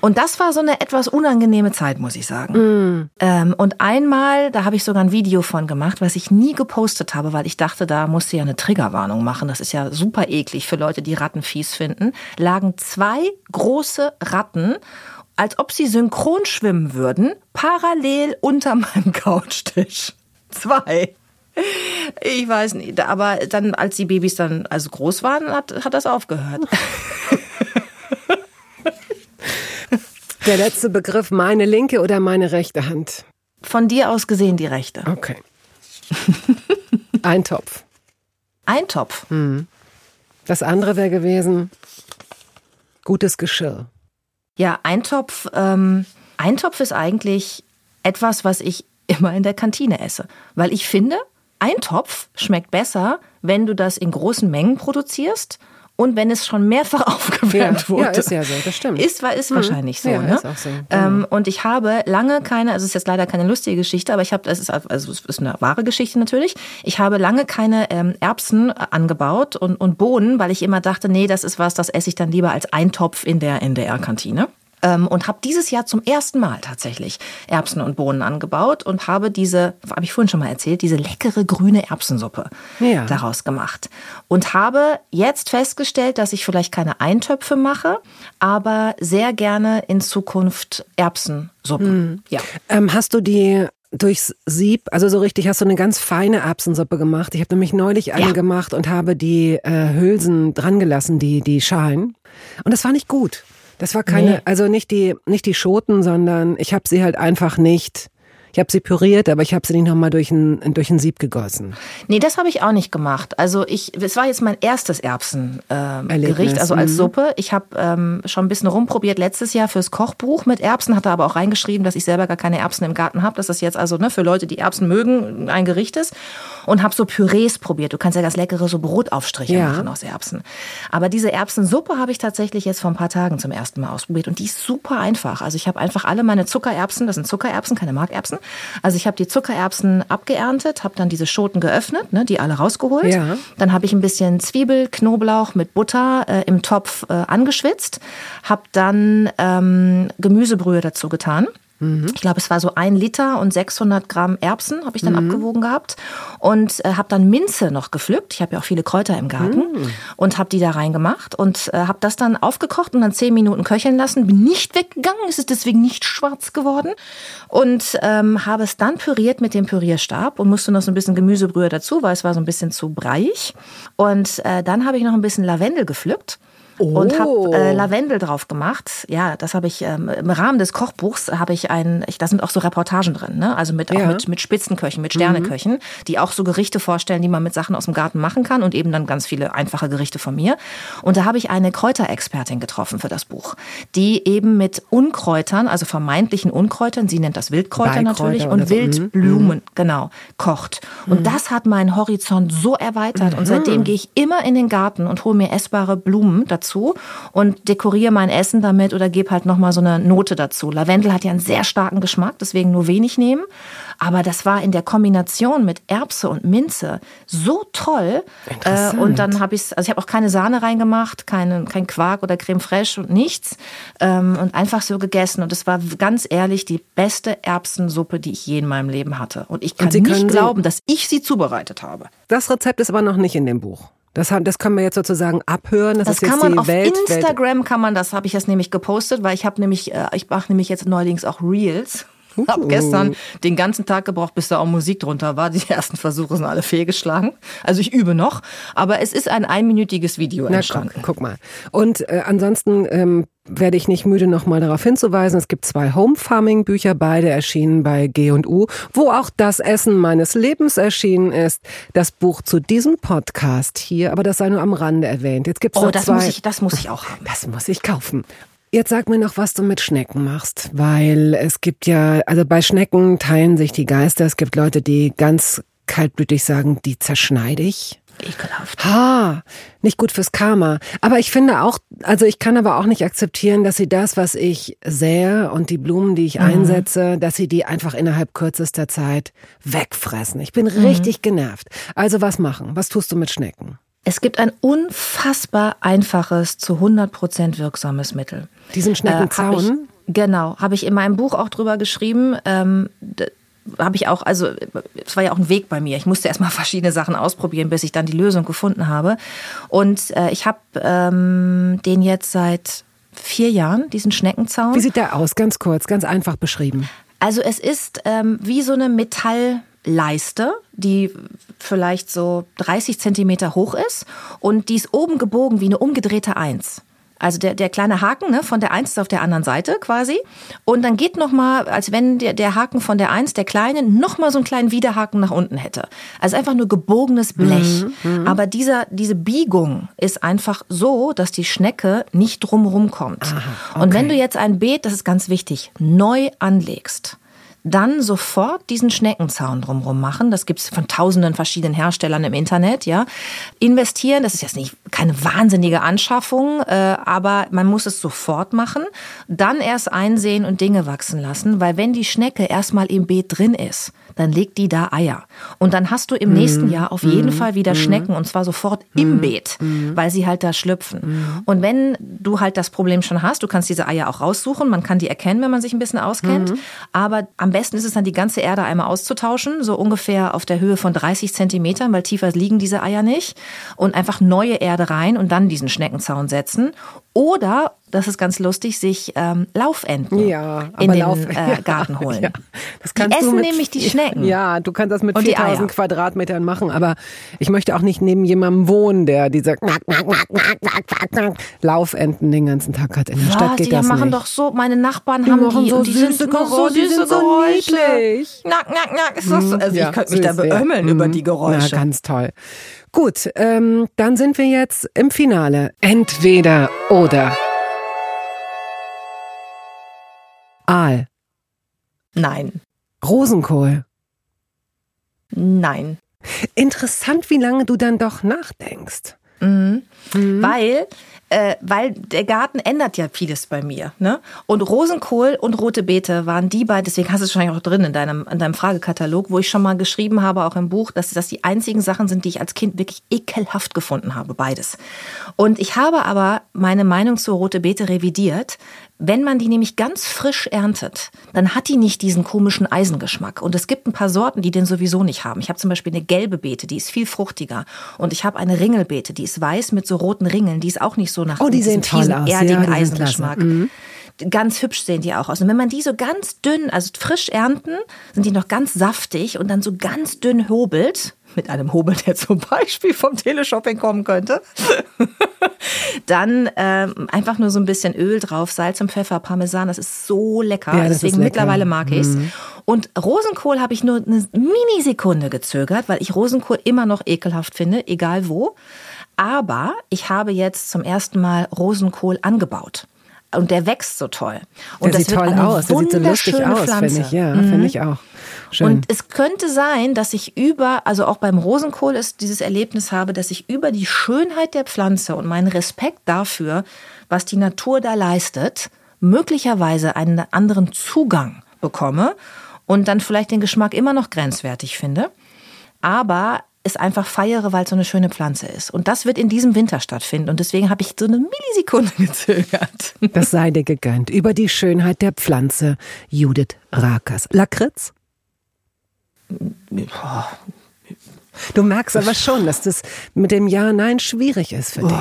Und das war so eine etwas unangenehme Zeit, muss ich sagen. Mm. und einmal, da habe ich sogar ein Video von gemacht, was ich nie gepostet habe, weil ich dachte, da musste ja eine Triggerwarnung machen. Das ist ja super eklig für Leute, die Ratten fies finden. Lagen zwei große Ratten als ob sie synchron schwimmen würden, parallel unter meinem Couchtisch. Zwei. Ich weiß nicht, aber dann, als die Babys dann also groß waren, hat, hat das aufgehört. Der letzte Begriff, meine linke oder meine rechte Hand? Von dir aus gesehen die rechte. Okay. Eintopf. Eintopf. Mhm. Das andere wäre gewesen, gutes Geschirr. Ja, Eintopf, ähm, Eintopf ist eigentlich etwas, was ich immer in der Kantine esse. Weil ich finde, Eintopf schmeckt besser, wenn du das in großen Mengen produzierst und wenn es schon mehrfach aufgewärmt ja, wurde. Ja, ist ja so, das stimmt. Ist, ist mhm. wahrscheinlich so. Ja, ne? ist auch so. Ähm, und ich habe lange keine, also es ist jetzt leider keine lustige Geschichte, aber ich habe, das ist, also es ist eine wahre Geschichte natürlich. Ich habe lange keine ähm, Erbsen angebaut und, und Bohnen, weil ich immer dachte, nee, das ist was, das esse ich dann lieber als Eintopf in der NDR-Kantine. Ähm, und habe dieses Jahr zum ersten Mal tatsächlich Erbsen und Bohnen angebaut und habe diese, habe ich vorhin schon mal erzählt, diese leckere grüne Erbsensuppe ja. daraus gemacht. Und habe jetzt festgestellt, dass ich vielleicht keine Eintöpfe mache, aber sehr gerne in Zukunft Erbsensuppen. Hm. Ja. Ähm, hast du die durchs Sieb, also so richtig, hast du eine ganz feine Erbsensuppe gemacht. Ich habe nämlich neulich eine ja. gemacht und habe die äh, Hülsen dran gelassen, die, die Schalen. Und das war nicht gut. Das war keine, nee. also nicht die, nicht die Schoten, sondern ich habe sie halt einfach nicht ich habe sie püriert, aber ich habe sie nicht nochmal durch ein, durch ein Sieb gegossen. Nee, das habe ich auch nicht gemacht. Also ich, es war jetzt mein erstes Erbsengericht, ähm, also als mhm. Suppe. Ich habe ähm, schon ein bisschen rumprobiert letztes Jahr fürs Kochbuch mit Erbsen, hatte aber auch reingeschrieben, dass ich selber gar keine Erbsen im Garten habe. Dass das jetzt also ne, für Leute, die Erbsen mögen, ein Gericht ist. Und habe so Pürees probiert. Du kannst ja das leckere so Brotaufstriche ja. machen aus Erbsen. Aber diese Erbsensuppe habe ich tatsächlich jetzt vor ein paar Tagen zum ersten Mal ausprobiert. Und die ist super einfach. Also ich habe einfach alle meine Zuckererbsen, das sind Zuckererbsen, keine Markerbsen, also ich habe die Zuckererbsen abgeerntet, habe dann diese Schoten geöffnet, ne, die alle rausgeholt. Ja. Dann habe ich ein bisschen Zwiebel, Knoblauch mit Butter äh, im Topf äh, angeschwitzt, habe dann ähm, Gemüsebrühe dazu getan. Mhm. Ich glaube, es war so ein Liter und 600 Gramm Erbsen habe ich dann mhm. abgewogen gehabt und äh, habe dann Minze noch gepflückt. Ich habe ja auch viele Kräuter im Garten mhm. und habe die da reingemacht und äh, habe das dann aufgekocht und dann zehn Minuten köcheln lassen. Bin nicht weggegangen, es ist deswegen nicht schwarz geworden und ähm, habe es dann püriert mit dem Pürierstab und musste noch so ein bisschen Gemüsebrühe dazu, weil es war so ein bisschen zu breiig. Und äh, dann habe ich noch ein bisschen Lavendel gepflückt oh. und habe äh, Lavendel drauf gemacht. Ja, das habe ich ähm, im Rahmen des Kochbuchs habe ich ein, ich, da sind auch so Reportagen drin, ne? Also mit auch mit, mit Spitzenköchen, mit Sterneköchen, mhm. die auch so Gerichte vorstellen, die man mit Sachen aus dem Garten machen kann und eben dann ganz viele einfache Gerichte von mir. Und da habe ich eine Kräuterexpertin getroffen für das Buch, die eben mit Unkräutern, also vermeintlichen Unkräutern, sie nennt das Wildkräuter Beikräuter natürlich und so. Wildblumen, mhm. genau, kocht. Und mhm. das hat meinen Horizont so erweitert und seitdem gehe ich immer in den Garten und hole mir essbare Blumen dazu dazu und dekoriere mein Essen damit oder gebe halt nochmal so eine Note dazu. Lavendel hat ja einen sehr starken Geschmack, deswegen nur wenig nehmen. Aber das war in der Kombination mit Erbse und Minze so toll. Äh, und dann habe ich also ich habe auch keine Sahne reingemacht, keine, kein Quark oder Creme fraiche und nichts. Ähm, und einfach so gegessen. Und es war ganz ehrlich die beste Erbsensuppe, die ich je in meinem Leben hatte. Und ich kann nicht glauben, dass ich sie zubereitet habe. Das Rezept ist aber noch nicht in dem Buch. Das, das können wir jetzt sozusagen abhören. Das, das kann man auf Welt, Instagram kann man das, habe ich jetzt nämlich gepostet, weil ich habe nämlich, äh, ich mache nämlich jetzt neuerdings auch Reels. Uh. Hab gestern den ganzen Tag gebraucht, bis da auch Musik drunter war. Die ersten Versuche sind alle fehlgeschlagen. Also ich übe noch, aber es ist ein einminütiges Video Na, entstanden. Guck, guck mal. Und äh, ansonsten ähm, werde ich nicht müde, nochmal darauf hinzuweisen. Es gibt zwei Home Farming Bücher, beide erschienen bei G&U, wo auch das Essen meines Lebens erschienen ist. Das Buch zu diesem Podcast hier, aber das sei nur am Rande erwähnt. Jetzt gibt's oh, noch das zwei. muss ich, das muss ich auch haben. Das muss ich kaufen. Jetzt sag mir noch, was du mit Schnecken machst, weil es gibt ja, also bei Schnecken teilen sich die Geister. Es gibt Leute, die ganz kaltblütig sagen, die zerschneide ich. Ekelhaft. Ha, nicht gut fürs Karma. Aber ich finde auch, also ich kann aber auch nicht akzeptieren, dass sie das, was ich sähe und die Blumen, die ich mhm. einsetze, dass sie die einfach innerhalb kürzester Zeit wegfressen. Ich bin mhm. richtig genervt. Also was machen? Was tust du mit Schnecken? Es gibt ein unfassbar einfaches, zu 100 Prozent wirksames Mittel. Diesen Schneckenzaun? Äh, genau, habe ich in meinem Buch auch drüber geschrieben. Ähm, habe ich auch, also es war ja auch ein Weg bei mir. Ich musste erstmal verschiedene Sachen ausprobieren, bis ich dann die Lösung gefunden habe. Und äh, ich habe ähm, den jetzt seit vier Jahren, diesen Schneckenzaun. Wie sieht der aus? Ganz kurz, ganz einfach beschrieben. Also es ist ähm, wie so eine Metallleiste, die vielleicht so 30 Zentimeter hoch ist und die ist oben gebogen wie eine umgedrehte Eins. Also der, der kleine Haken ne, von der Eins ist auf der anderen Seite quasi. Und dann geht nochmal, als wenn der, der Haken von der Eins, der kleinen, nochmal so einen kleinen Widerhaken nach unten hätte. Also einfach nur gebogenes Blech. Mhm, mhm, Aber dieser, diese Biegung ist einfach so, dass die Schnecke nicht drumherum kommt. Aha, okay. Und wenn du jetzt ein Beet, das ist ganz wichtig, neu anlegst, dann sofort diesen Schneckenzaun drumherum machen. Das gibt's von tausenden verschiedenen Herstellern im Internet, ja. Investieren, das ist jetzt nicht keine wahnsinnige Anschaffung, äh, aber man muss es sofort machen. Dann erst einsehen und Dinge wachsen lassen, weil wenn die Schnecke erstmal im Beet drin ist, dann legt die da Eier. Und dann hast du im mhm. nächsten Jahr auf jeden mhm. Fall wieder mhm. Schnecken und zwar sofort im mhm. Beet, mhm. weil sie halt da schlüpfen. Mhm. Und wenn du halt das Problem schon hast, du kannst diese Eier auch raussuchen, man kann die erkennen, wenn man sich ein bisschen auskennt, aber am besten ist es dann die ganze Erde einmal auszutauschen, so ungefähr auf der Höhe von 30 Zentimetern, weil tiefer liegen diese Eier nicht und einfach neue Erde rein und dann diesen Schneckenzaun setzen oder, das ist ganz lustig, sich ähm, Laufenten ja, in den Lauf, äh, Garten holen. Ja, das kannst die essen mit, nämlich die Schnecken. Ja, du kannst das mit 4000 Quadratmetern machen, aber ich möchte auch nicht neben jemandem wohnen, der diese Laufenten den ganzen Tag hat. In der? Stadt geht die das machen nicht. doch so, meine Nachbarn die haben die so und die sind so, die sind so niedlich. Knack, knack, knack. Ist das, also ja, ich könnte mich da beömmeln ja. über die Geräusche. Ja, ganz toll. Gut, ähm, dann sind wir jetzt im Finale. Entweder oder. Aal. Nein. Rosenkohl. Nein. Interessant, wie lange du dann doch nachdenkst. Mhm. Mhm. Weil äh, weil der Garten ändert ja vieles bei mir. Ne? Und Rosenkohl und rote Beete waren die beiden, deswegen hast du es wahrscheinlich auch drin in deinem, in deinem Fragekatalog, wo ich schon mal geschrieben habe, auch im Buch, dass das die einzigen Sachen sind, die ich als Kind wirklich ekelhaft gefunden habe, beides. Und ich habe aber meine Meinung zur rote Beete revidiert, wenn man die nämlich ganz frisch erntet, dann hat die nicht diesen komischen Eisengeschmack. Und es gibt ein paar Sorten, die den sowieso nicht haben. Ich habe zum Beispiel eine gelbe Beete, die ist viel fruchtiger. Und ich habe eine Ringelbeete, die ist weiß mit so roten Ringeln. Die ist auch nicht so nach oh, die sehen toll aus. erdigen ja, Eisengeschmack. Mhm. Ganz hübsch sehen die auch aus. Und wenn man die so ganz dünn, also frisch ernten, sind die noch ganz saftig und dann so ganz dünn hobelt, mit einem Hobel, der zum Beispiel vom Teleshopping kommen könnte. Dann ähm, einfach nur so ein bisschen Öl drauf, Salz und Pfeffer, Parmesan, das ist so lecker. Ja, Deswegen lecker. mittlerweile mag ich's. Mhm. Und Rosenkohl habe ich nur eine Minisekunde gezögert, weil ich Rosenkohl immer noch ekelhaft finde, egal wo. Aber ich habe jetzt zum ersten Mal Rosenkohl angebaut. Und der wächst so toll. Und der sieht toll aus, der sieht so lustig aus, finde ich. Ja, mhm. finde ich auch. Schön. Und es könnte sein, dass ich über, also auch beim Rosenkohl ist dieses Erlebnis habe, dass ich über die Schönheit der Pflanze und meinen Respekt dafür, was die Natur da leistet, möglicherweise einen anderen Zugang bekomme und dann vielleicht den Geschmack immer noch grenzwertig finde. Aber es einfach feiere, weil es so eine schöne Pflanze ist. Und das wird in diesem Winter stattfinden. Und deswegen habe ich so eine Millisekunde gezögert. Das sei dir gegönnt. Über die Schönheit der Pflanze. Judith Rakers. Lakritz? Du merkst aber schon, dass das mit dem Ja, Nein schwierig ist für dich.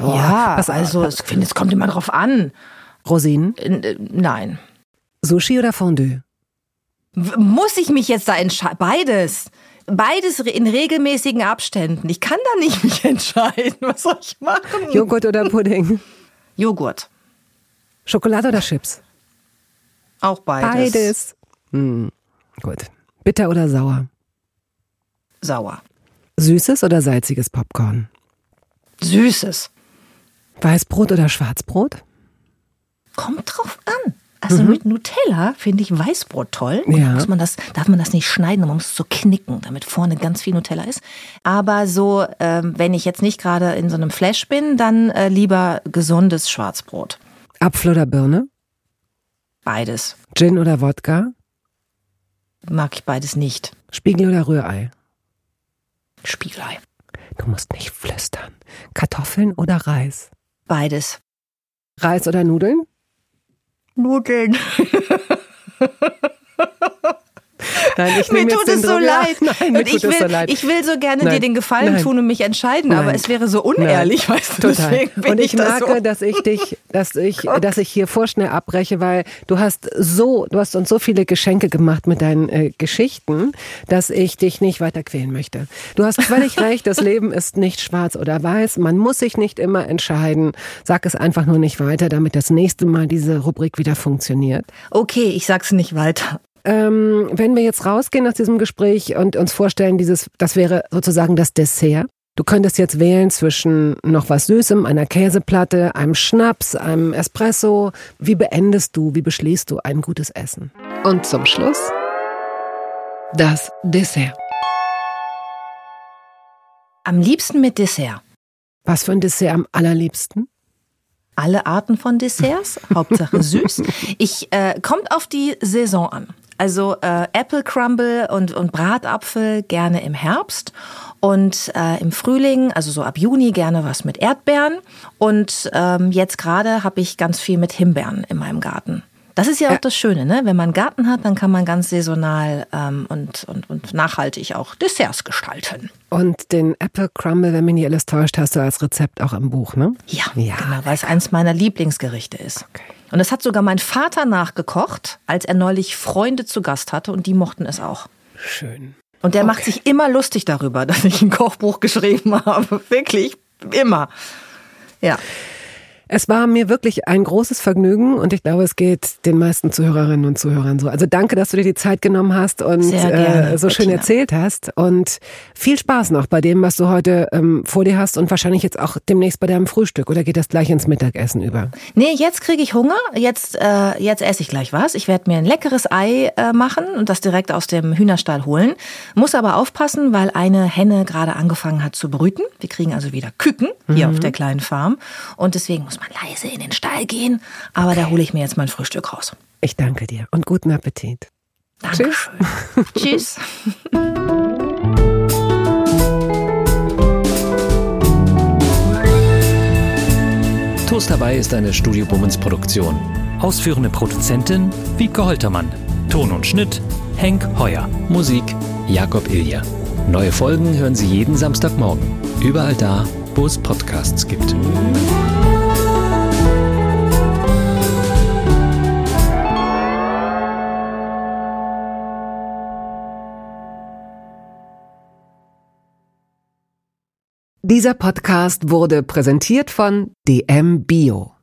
Oh, ja, was also ich finde, es kommt immer drauf an. Rosinen? Äh, nein. Sushi oder Fondue? Muss ich mich jetzt da entscheiden? Beides. Beides in regelmäßigen Abständen. Ich kann da nicht mich entscheiden. Was soll ich machen? Joghurt oder Pudding? Joghurt. Schokolade oder Chips? Auch beides. Beides. Hm. Gut. Bitter oder sauer? Sauer. Süßes oder salziges Popcorn? Süßes. Weißbrot oder Schwarzbrot? Kommt drauf an. Also mhm. mit Nutella finde ich Weißbrot toll. Ja. Muss man das, darf man das nicht schneiden, man muss es so knicken, damit vorne ganz viel Nutella ist. Aber so, ähm, wenn ich jetzt nicht gerade in so einem Flash bin, dann äh, lieber gesundes Schwarzbrot. Apfel oder Birne? Beides. Gin oder Wodka? Mag ich beides nicht. Spiegel oder Rührei? Spiegelei. Du musst nicht flüstern. Kartoffeln oder Reis? Beides. Reis oder Nudeln? Nudeln. Nein, ich mir tut es so leid. Nein, ich, will, so leid. ich will so gerne Nein. dir den Gefallen Nein. tun und mich entscheiden, Nein. aber es wäre so unehrlich, weißt du. Total. Deswegen bin und ich, ich merke, so. dass ich dich, dass ich, dass ich hier vorschnell abbreche, weil du hast so, du hast uns so viele Geschenke gemacht mit deinen äh, Geschichten, dass ich dich nicht weiter quälen möchte. Du hast völlig recht, das Leben ist nicht schwarz oder weiß. Man muss sich nicht immer entscheiden. Sag es einfach nur nicht weiter, damit das nächste Mal diese Rubrik wieder funktioniert. Okay, ich sag's nicht weiter. Ähm, wenn wir jetzt rausgehen aus diesem Gespräch und uns vorstellen, dieses, das wäre sozusagen das Dessert. Du könntest jetzt wählen zwischen noch was Süßem, einer Käseplatte, einem Schnaps, einem Espresso. Wie beendest du, wie beschließt du ein gutes Essen? Und zum Schluss das Dessert. Am liebsten mit Dessert. Was für ein Dessert am allerliebsten? Alle Arten von Desserts, Hauptsache süß. Ich äh, kommt auf die Saison an. Also äh, Apple Crumble und, und Bratapfel gerne im Herbst und äh, im Frühling, also so ab Juni gerne was mit Erdbeeren und ähm, jetzt gerade habe ich ganz viel mit Himbeeren in meinem Garten. Das ist ja auch das Schöne, ne? Wenn man einen Garten hat, dann kann man ganz saisonal ähm, und, und, und nachhaltig auch Desserts gestalten. Und den Apple Crumble, wenn mich nicht alles täuscht, hast du als Rezept auch im Buch, ne? Ja, ja genau, weil es eins meiner Lieblingsgerichte ist. Okay. Und das hat sogar mein Vater nachgekocht, als er neulich Freunde zu Gast hatte und die mochten es auch. Schön. Und der okay. macht sich immer lustig darüber, dass ich ein Kochbuch geschrieben habe. Wirklich, immer. Ja. Es war mir wirklich ein großes Vergnügen und ich glaube, es geht den meisten Zuhörerinnen und Zuhörern so. Also danke, dass du dir die Zeit genommen hast und gerne, äh, so schön Bettina. erzählt hast. Und viel Spaß noch bei dem, was du heute ähm, vor dir hast und wahrscheinlich jetzt auch demnächst bei deinem Frühstück. Oder geht das gleich ins Mittagessen über? Nee, jetzt kriege ich Hunger. Jetzt, äh, jetzt esse ich gleich was. Ich werde mir ein leckeres Ei äh, machen und das direkt aus dem Hühnerstall holen. Muss aber aufpassen, weil eine Henne gerade angefangen hat zu brüten. Wir kriegen also wieder Küken hier Mhm. auf der kleinen Farm. Und deswegen muss man leise in den Stall gehen. Aber da hole ich mir jetzt mein Frühstück raus. Ich danke dir und guten Appetit. Dankeschön. Tschüss. Toast dabei ist eine Studio Bummens Produktion. Ausführende Produzentin Wiebke Holtermann. Ton und Schnitt Henk Heuer. Musik Jakob Ilja. Neue Folgen hören Sie jeden Samstagmorgen. Überall da, wo es Podcasts gibt. Dieser Podcast wurde präsentiert von DM Bio.